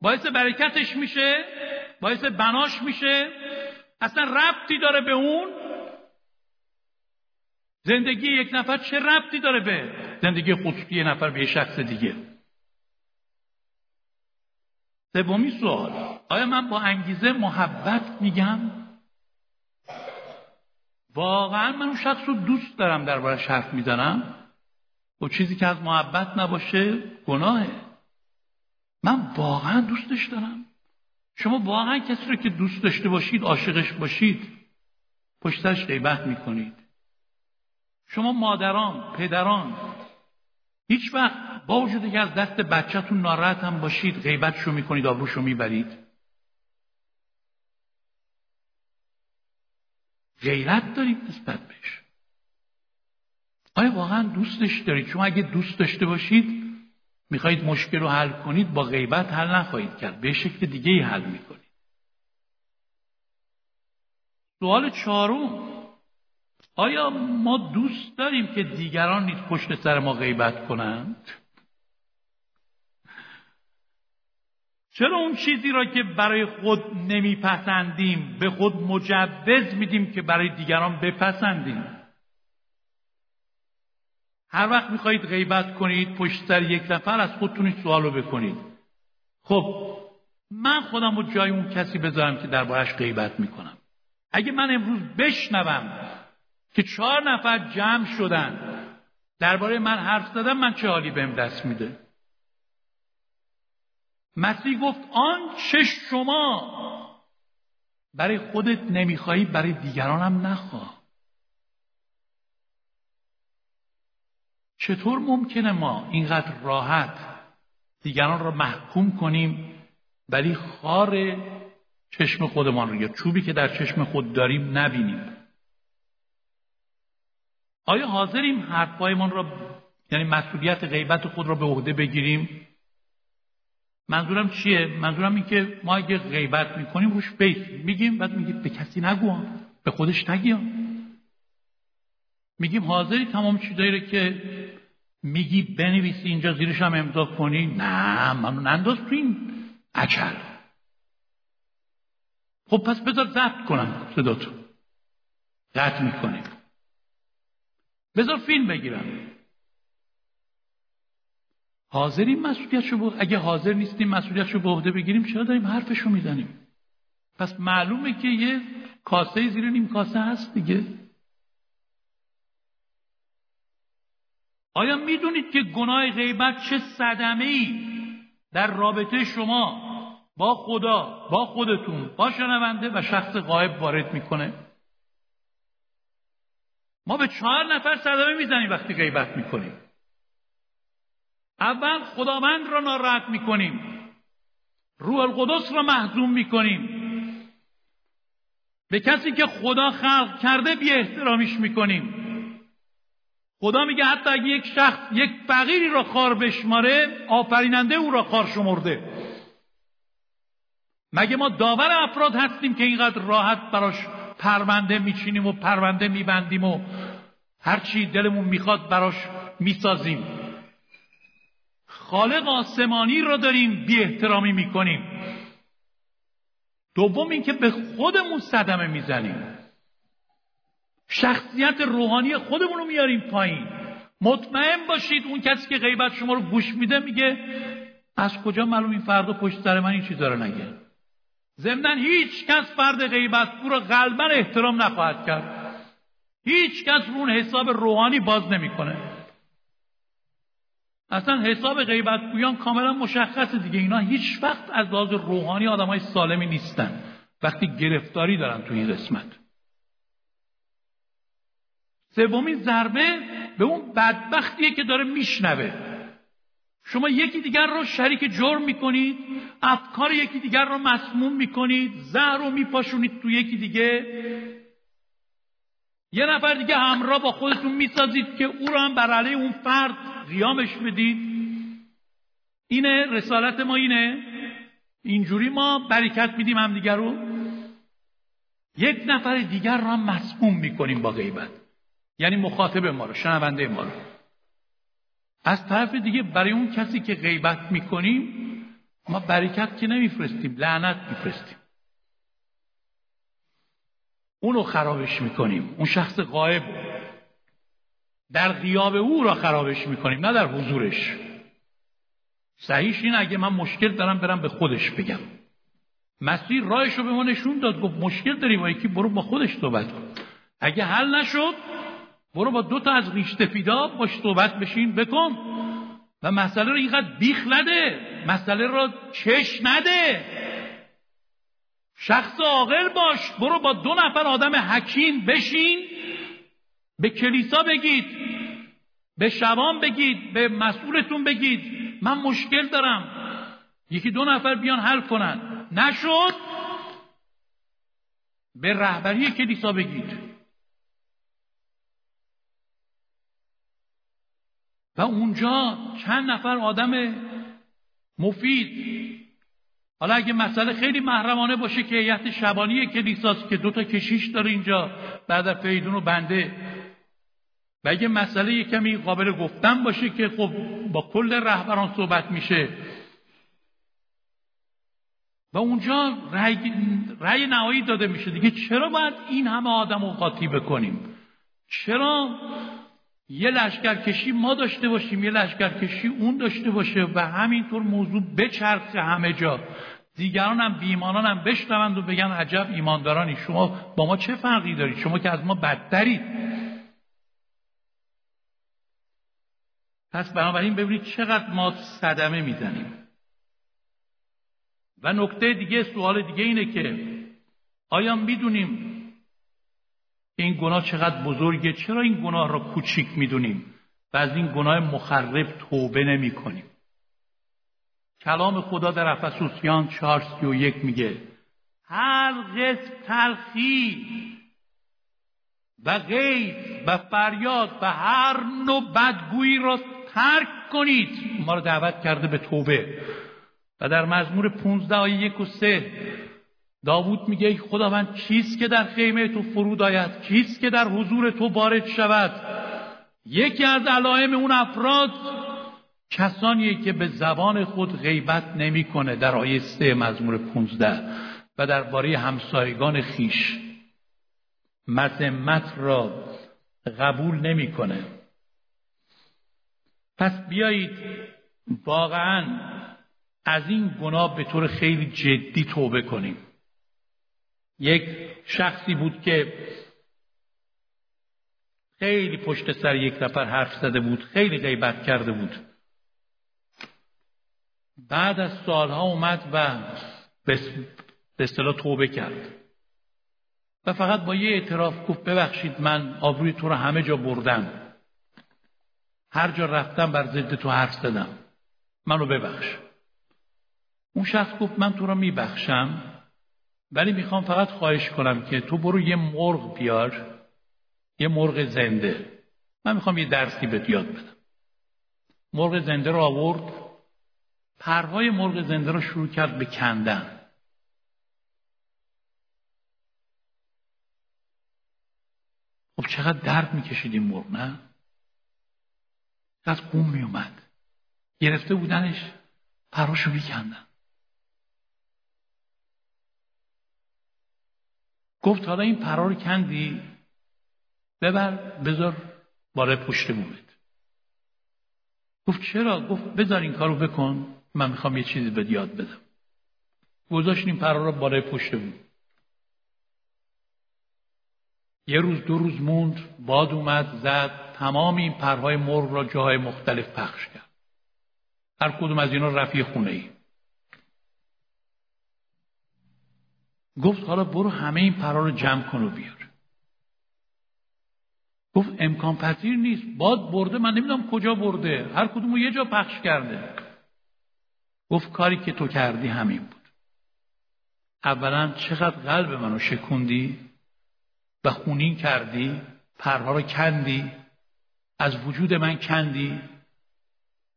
Speaker 1: باعث برکتش میشه؟ باعث بناش میشه؟ اصلا ربطی داره به اون؟ زندگی یک نفر چه ربطی داره به زندگی خصوصی یه نفر به یه شخص دیگه؟ سومی سوال. آیا من با انگیزه محبت میگم؟ واقعا من اون شخص رو دوست دارم دربارش حرف می‌زنم. و چیزی که از محبت نباشه گناهه. من واقعا دوستش دارم. شما واقعا کسی رو که دوست داشته باشید عاشقش باشید پشتش غیبت می‌کنید. شما مادران پدران هیچ وقت با وجود که از دست بچهتون ناراحت هم باشید غیبتشو می‌کنید آبروشو می‌برید. غیرت دارید نسبت بهش. آیا واقعا دوستش دارید؟ شما اگه دوست داشته باشید می‌خواهید مشکل رو حل کنید با غیبت حل نخواهید کرد. به شکل دیگه ای حل می‌کنید. سوال چهارم. آیا ما دوست داریم که دیگران نیز پشت سر ما غیبت کنند؟ چرا اون چیزی را که برای خود نمیپسندیم به خود مجوز میدیم که برای دیگران بپسندیم؟ هر وقت می‌خواهید غیبت کنید پشت سر یک نفر از خودتون سوال رو بکنید. خب من خودم رو جای اون کسی بذارم که دربارش غیبت می‌کنم. اگه من امروز بشنوم که چهار نفر جمع شدن. درباره من حرف زدن من چه حالی بهم دست میده؟ مسیح گفت آن چه شما برای خودت نمیخوایی برای دیگرانم نخواه. چطور ممکنه ما اینقدر راحت دیگران را محکوم کنیم ولی خار چشم خودمان رو یا چوبی که در چشم خود داریم نبینیم؟ آیا حاضریم حرفهایمان را یعنی مسئولیت غیبت خود را به عهده بگیریم؟ منظورم چیه؟ منظورم این که ما اگه غیبت می‌کنیم روش بیت میگیم بعد میگیم به کسی نگو به خودش نگیم میگیم حاضری تمام چیزایی رو که میگی بنویسی اینجا زیرش هم امضا کنی. نه منو ننداز تو این اکل. خب پس بذار ضبط کنم صداتو. قطع می‌کنیم. بذار فیلم بگیرم. حاضریم مسئولیتشو بود اگه حاضر نیستیم مسئولیتشو به عهده بگیریم چرا داریم حرفشو می‌زنیم؟ پس معلومه که یه کاسه زیر نیم کاسه هست دیگه. آیا می‌دونید که گناه غیبت چه صدمه ای در رابطه شما با خدا با خودتون با شنونده و شخص غایب وارد می‌کنه؟ ما به چهار نفر صدمه می‌زنیم وقتی غیبت می‌کنیم. اول خداوند را ناراحت می‌کنیم. روح القدس را محزوم می‌کنیم. به کسی که خدا خلق کرده بی احترامیش می‌کنیم. خدا میگه حتی اگه یک شخص یک فقیری را خار بشماره آفریننده او را خار شمرده. مگه ما داور افراد هستیم که اینقدر راحت براش پرونده میچینیم و پرونده میبندیم و هرچی دلمون می‌خواد براش می‌سازیم. خالق آسمانی را داریم بی احترامی می‌کنیم. دوم اینکه به خودمون صدمه می‌زنیم. شخصیت روحانی خودمون رو میاریم پایین. مطمئن باشید اون کسی که غیبت شما رو گوش میده میگه از کجا معلوم این فردا پشت سر من این چیزا رو نگه؟ ضمن هیچ کس فرد غیبت او را قلبا احترام نخواهد کرد. هیچ کس رو اون حساب روحانی باز نمی‌کنه. اصلا حساب غیبت گویان کاملا مشخصه دیگه. اینا هیچ وقت از لحاظ روحانی آدم های سالمی نیستن. وقتی گرفتاری دارن تو این قسمت. سومین ضربه به اون بدبختیه که داره میشنوه. شما یکی دیگر رو شریک جرم می‌کنید افکار یکی دیگر رو مسموم می‌کنید زهر رو میپاشونید تو یکی دیگه. یه نفر دیگه همراه با خودتون می‌سازید که او رو هم بر علیه اون فرد قیامش بدید. اینه رسالت ما اینه. اینجوری ما برکت میدیم هم دیگر رو. یک نفر دیگر رو هم مسموم می‌کنیم با غیبت. یعنی مخاطب ما رو شنونده ما رو. از طرف دیگه برای اون کسی که غیبت می‌کنیم ما برکت که نمیفرستیم لعنت میفرستیم. اونو خرابش می‌کنیم. اون شخص غایب در غیاب او را خرابش می‌کنیم نه در حضورش. صحیح این اگه من مشکل دارم برم به خودش بگم. مسیح راهش رو به ما نشون داد گفت مشکل داری با یکی برو با خودش صحبت کن. اگه حل نشد برو با دو تا از ریشتفیدا باش صحبت بشین بکن. و مسئله رو اینقدر بیخ نده. مسئله رو چش نده. شخص عاقل باش. برو با دو نفر آدم حکیم بشین. به کلیسا بگید. به شبان بگید. به مسئولتون بگید. من مشکل دارم. یکی دو نفر بیان حل کنن. نشد. به رهبری کلیسا بگید. و اونجا چند نفر آدم مفید. حالا اگه مسئله خیلی محرمانه باشه که هیئت شبانی کلیساست که دوتا کشیش داره اینجا بعد از فیدون و بنده. و اگه مسئله یه کمی قابل گفتن باشه که خب با کل رهبران صحبت میشه. و اونجا رأی, رأی نهایی داده میشه. دیگه چرا باید این همه آدم رو قاطی بکنیم؟ چرا یه لشکرکشی ما داشته باشیم یه لشکرکشی اون داشته باشه و همینطور موضوع بچرخه همه جا. دیگران هم بیمانان هم بشنوند و بگن عجب ایماندارانی. شما با ما چه فرقی دارید شما که از ما بدترید پس بنابراین ببینید چقدر ما صدمه می‌زنیم و نکته دیگه سوال دیگه اینه که آیا می‌دونیم این گناه چقدر بزرگه؟ چرا این گناه را کوچیک می‌دونیم؟ و از این گناه مخرب توبه نمی کنیم کلام خدا در افسوسیان یک میگه هر قسم تلخی و غیب و فریاد و هر نوع بدگویی را ترک کنید. ما را دعوت کرده به توبه. و در مزمور 15 آیه یک و سه داوود میگه خداوند چیست که در خیمه تو فرود آید؟ چیست که در حضور تو وارد شود؟ یکی از علائم اون افراد کسانیه که به زبان خود غیبت نمی‌کنه در آیه سه مزمور 15 و درباره همسایگان خیش. مذمت را قبول نمی‌کنه. پس بیایید واقعا از این گناه به طور خیلی جدی توبه کنیم. یک شخصی بود که خیلی پشت سر یک نفر حرف زده بود خیلی غیبت کرده بود. بعد از سالها اومد و به اصطلاح توبه کرد. و فقط با یه اعتراف گفت ببخشید من آبروی تو رو همه جا بردم. هر جا رفتم بر ضد تو حرف زدم. منو ببخش. اون شخص گفت من تو رو میبخشم؟ ولی می‌خوام فقط خواهش کنم که تو برو یه مرغ بیار یه مرغ زنده. من می‌خوام یه درسی بهت یاد بدم. مرغ زنده رو آورد پرهای مرغ زنده رو شروع کرد به کندن. خب چقدر درد می‌کشید این مرغ نه؟ از قوم میومد. گرفته بودنش پراشو میکندن. گفت حالا این پرا رو کندی؟ ببر بذار بالای پشت بومت گفت چرا؟ گفت بذار این کارو بکن من می‌خوام یه چیزی به یاد بدم. گذاشت این پرا رو بالای پشت بوم یه روز دو روز موند باد اومد زد تمام این پرهای مرغ را جاهای مختلف پخش کرد. هر کدوم از اینا رفیق خونه ای گفت حالا برو همه این پرا رو جمع کن و بیار. گفت امکان پذیر نیست. باد برده من نمی‌دونم کجا برده. هر کدوم رو یه جا پخش کرده. گفت کاری که تو کردی همین بود. اولا چقدر قلب منو شکوندی و خونین کردی پرها رو کندی از وجود من کندی.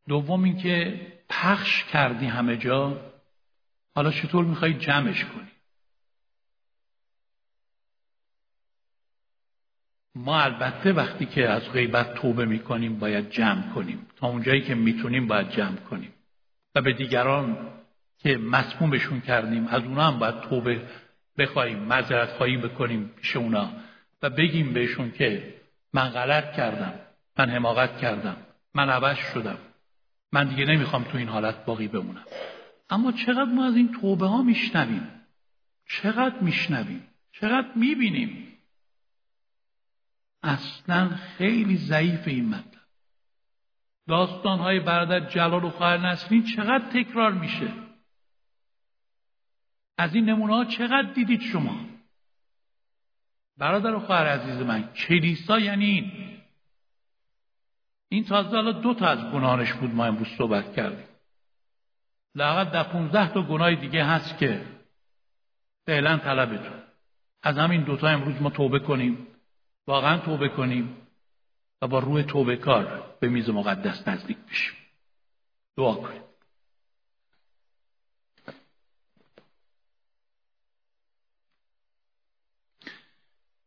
Speaker 1: دوم اینکه پخش کردی همه جا. حالا چطور می‌خوای جمعش کنی؟ ما البته وقتی که از غیبت توبه می‌کنیم باید جمع کنیم. تا اونجایی که می‌تونیم باید جمع کنیم. و به دیگران که مسمومشون کردیم از اونا هم باید توبه بخوایم مذرت خواهی بکنیم پیش اونا. و بگیم بهشون که من غلط کردم من حماقت کردم من عوض شدم. من دیگه نمی‌خوام تو این حالت باقی بمونم. اما چقدر ما از این توبه ها میشنویم؟ چقدر میشنویم؟ چقدر می‌بینیم؟ اصلا خیلی ضعیف این مطلب. داستان های برادر جلال و خواهر نسرین چقدر تکرار میشه؟ از این نمونه ها چقدر دیدید شما؟ برادر و خواهر عزیز من کلیسا یعنی این. این تازه حالا دو تا از گناهانش بود ما امروز صحبت کردیم. لاقل در پونزده تا گناه دیگه هست که فعلا طلبتون. از همین دوتا امروز ما توبه کنیم. واقعا توبه کنیم و با روح توبه کار به میز مقدس نزدیک بشیم. دعا کنیم.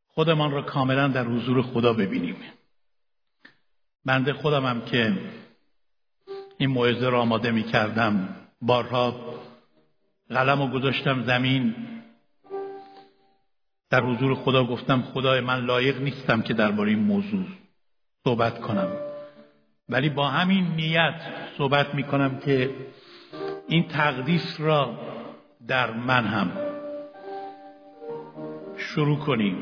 Speaker 1: خودمان را کاملا در حضور خدا ببینیم. بنده خودمم که این موعظه را آماده می کردم بارها قلم و گذاشتم زمین در حضور خدا گفتم خدای من لایق نیستم که درباره این موضوع صحبت کنم. ولی با همین نیت صحبت می کنم که این تقدیس را در من هم شروع کنیم.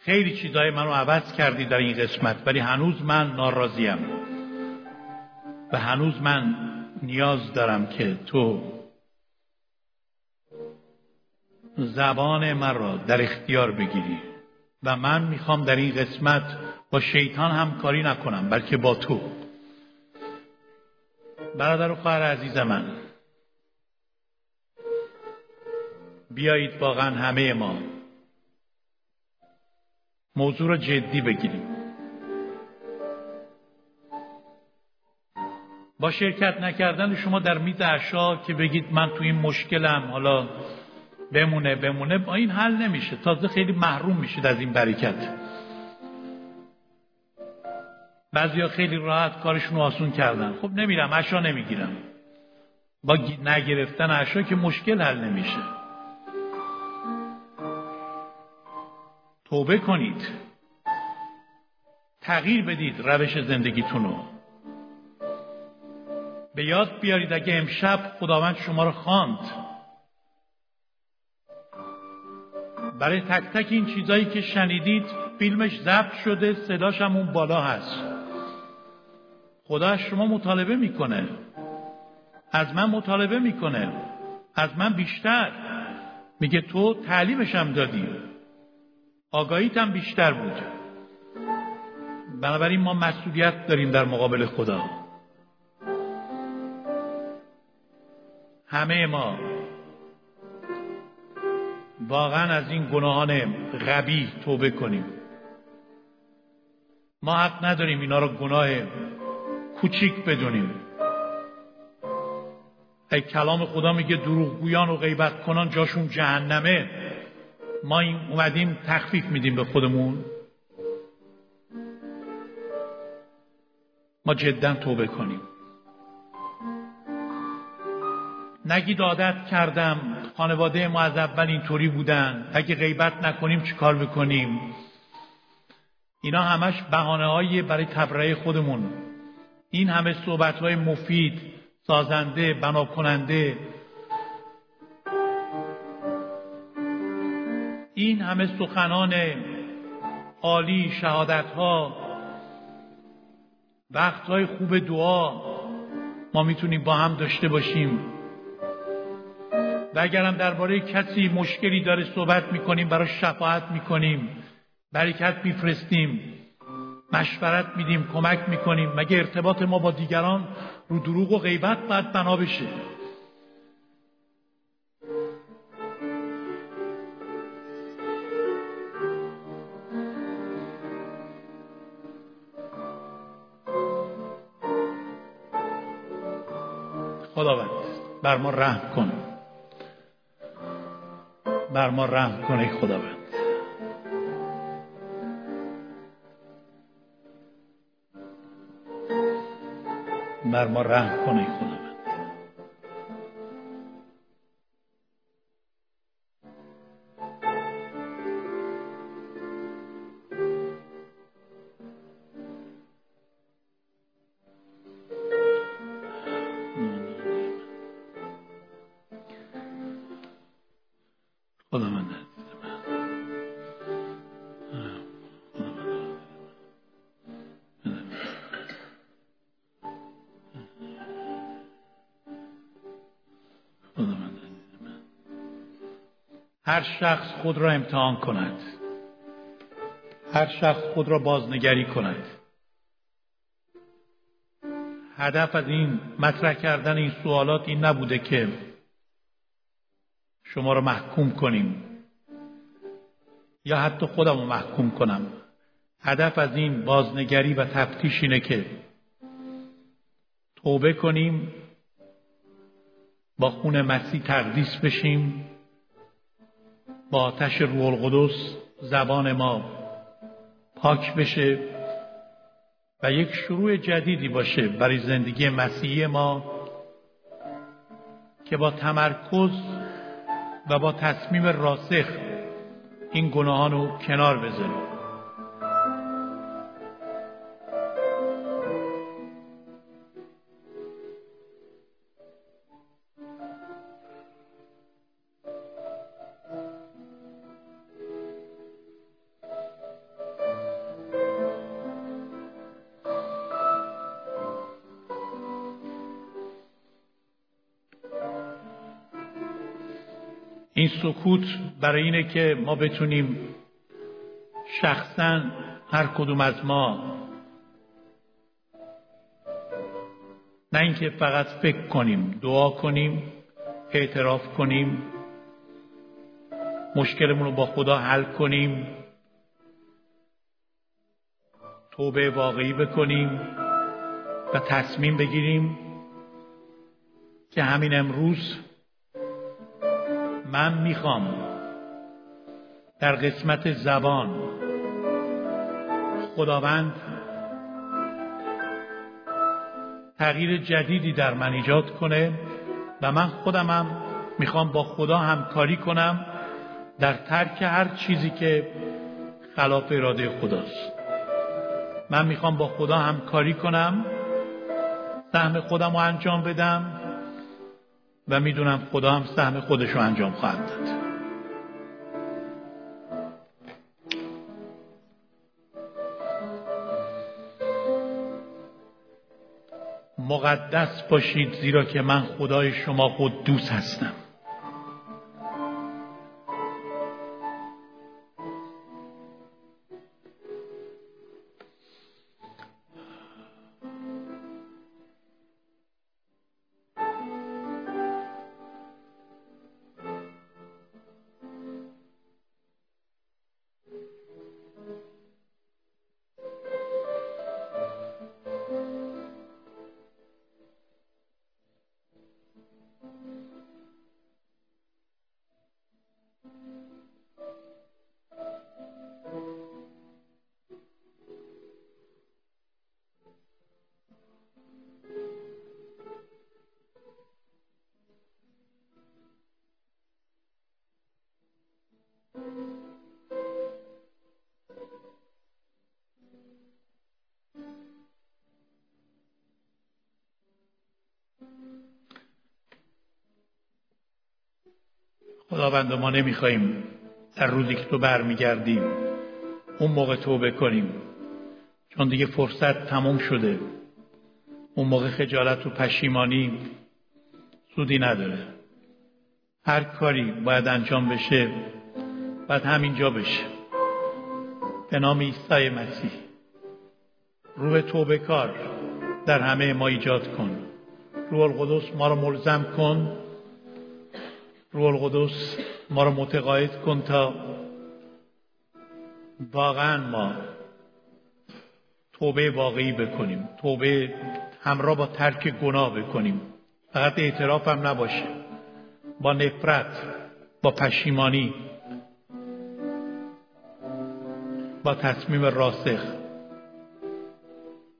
Speaker 1: خیلی چیزای منو عوض کردی در این قسمت ولی هنوز من ناراضیم. و هنوز من نیاز دارم که تو زبان من را در اختیار بگیری و من می‌خوام در این قسمت با شیطان هم کاری نکنم بلکه با تو. برادر و خواهر عزیز من بیایید واقعا همه ما موضوع را جدی بگیریم. با شرکت نکردن شما در میز عشا که بگید من تو این مشکلم حالا بمونه بمونه با این حل نمیشه. تازه خیلی محروم میشید از این برکت. بعضیا خیلی راحت کارشون رو آسون کردن. خب نمیرم عشا نمی‌گیرم. با نگرفتن عشا که مشکل حل نمیشه. توبه کنید. تغییر بدید روش زندگیتون رو به یاد بیارید اگه امشب خداوند شما رو خواند. برای تک تک این چیزایی که شنیدید فیلمش ضبط شده صداش هم اون بالا هست. خدا از شما مطالبه می‌کنه. از من مطالبه می‌کنه. از من بیشتر. میگه تو تعلیمشم دادی. آگاهیت هم بیشتر بود. بنابراین ما مسئولیت داریم در مقابل خدا. همه ما واقعا از این گناهان غبی توبه کنیم. ما حق نداریم اینا رو گناه کوچیک بدونیم. ای کلام خدا میگه دروغگویان و غیبت کنان جاشون جهنمه. ما این اومدیم تخفیف میدیم به خودمون. ما جدا توبه کنیم. نگید عادت کردم. خانواده ما از اول اینطوری بودن. اگه غیبت نکنیم چیکار بکنیم؟ اینا همش بهانه های برای تبرئه خودمون. این همه صحبت های مفید سازنده بنا کننده این همه سخنان عالی شهادت ها وقت های خوب دعا. ما می‌تونیم با هم داشته باشیم. و اگرم درباره کسی مشکلی داره صحبت می‌کنیم برای شفاعت می‌کنیم برکت میفرستیم مشورت میدیم کمک می‌کنیم. مگه ارتباط ما با دیگران رو دروغ و غیبت باید بنا بشه؟ خداوند بر ما رحم کن. بر ما رحم کن ای خداوند. بر ما رحم کن ای خداوند. شخص خود را امتحان کند. هر شخص خود را بازنگری کند. هدف از این مطرح کردن این سوالات این نبوده که شما را محکوم کنیم. یا حتی خودم رو محکوم کنم. هدف از این بازنگری و تفتیش اینه که توبه کنیم با خون مسیح تقدیس بشیم. با آتش روح القدس زبان ما پاک بشه و یک شروع جدیدی باشه برای زندگی مسیحی ما که با تمرکز و با تصمیم راسخ این گناهان رو کنار بذاریم. این سکوت برای اینه که ما بتونیم شخصا هر کدوم از ما نه اینکه فقط فکر کنیم دعا کنیم اعتراف کنیم مشکلمون رو با خدا حل کنیم توبه واقعی بکنیم و تصمیم بگیریم که همین امروز من می‌خوام در قسمت زبان. خداوند تغییر جدیدی در من ایجاد کنه و من خودمم می‌خوام با خدا همکاری کنم در ترک هر چیزی که خلاف اراده خداست. من می‌خوام با خدا همکاری کنم سهم خودم رو انجام بدم و می‌دونم خدا هم سهم خودش رو انجام خواهد داد. مقدس باشید زیرا که من خدای شما خود دوست هستم. خداوند ما نمی‌خواهیم در روزی که تو برمیگردیم اون موقع توبه کنیم. چون دیگه فرصت تموم شده. اون موقع خجالت و پشیمانی سودی نداره. هر کاری باید انجام بشه باید همینجا بشه. به نام عیسی مسیح. روح توبه کار در همه ما ایجاد کن. روح القدس ما رو ملزم کن. روح القدس ما رو متقاعد کن تا واقعا ما توبه واقعی بکنیم. توبه همراه با ترک گناه بکنیم. فقط اعتراف هم نباشه. با نفرت با پشیمانی با تصمیم راسخ.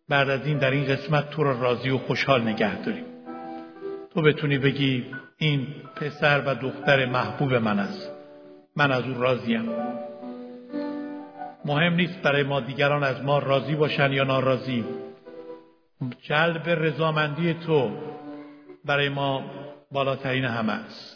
Speaker 1: بعد از این در این قسمت تو را راضی و خوشحال نگه داریم. تو بتونی بگی این پسر و دختر محبوب من است. من از او راضیم مهم نیست برای ما دیگران از ما راضی باشن یا ناراضی. جلب رضامندی تو برای ما بالاترین همه است.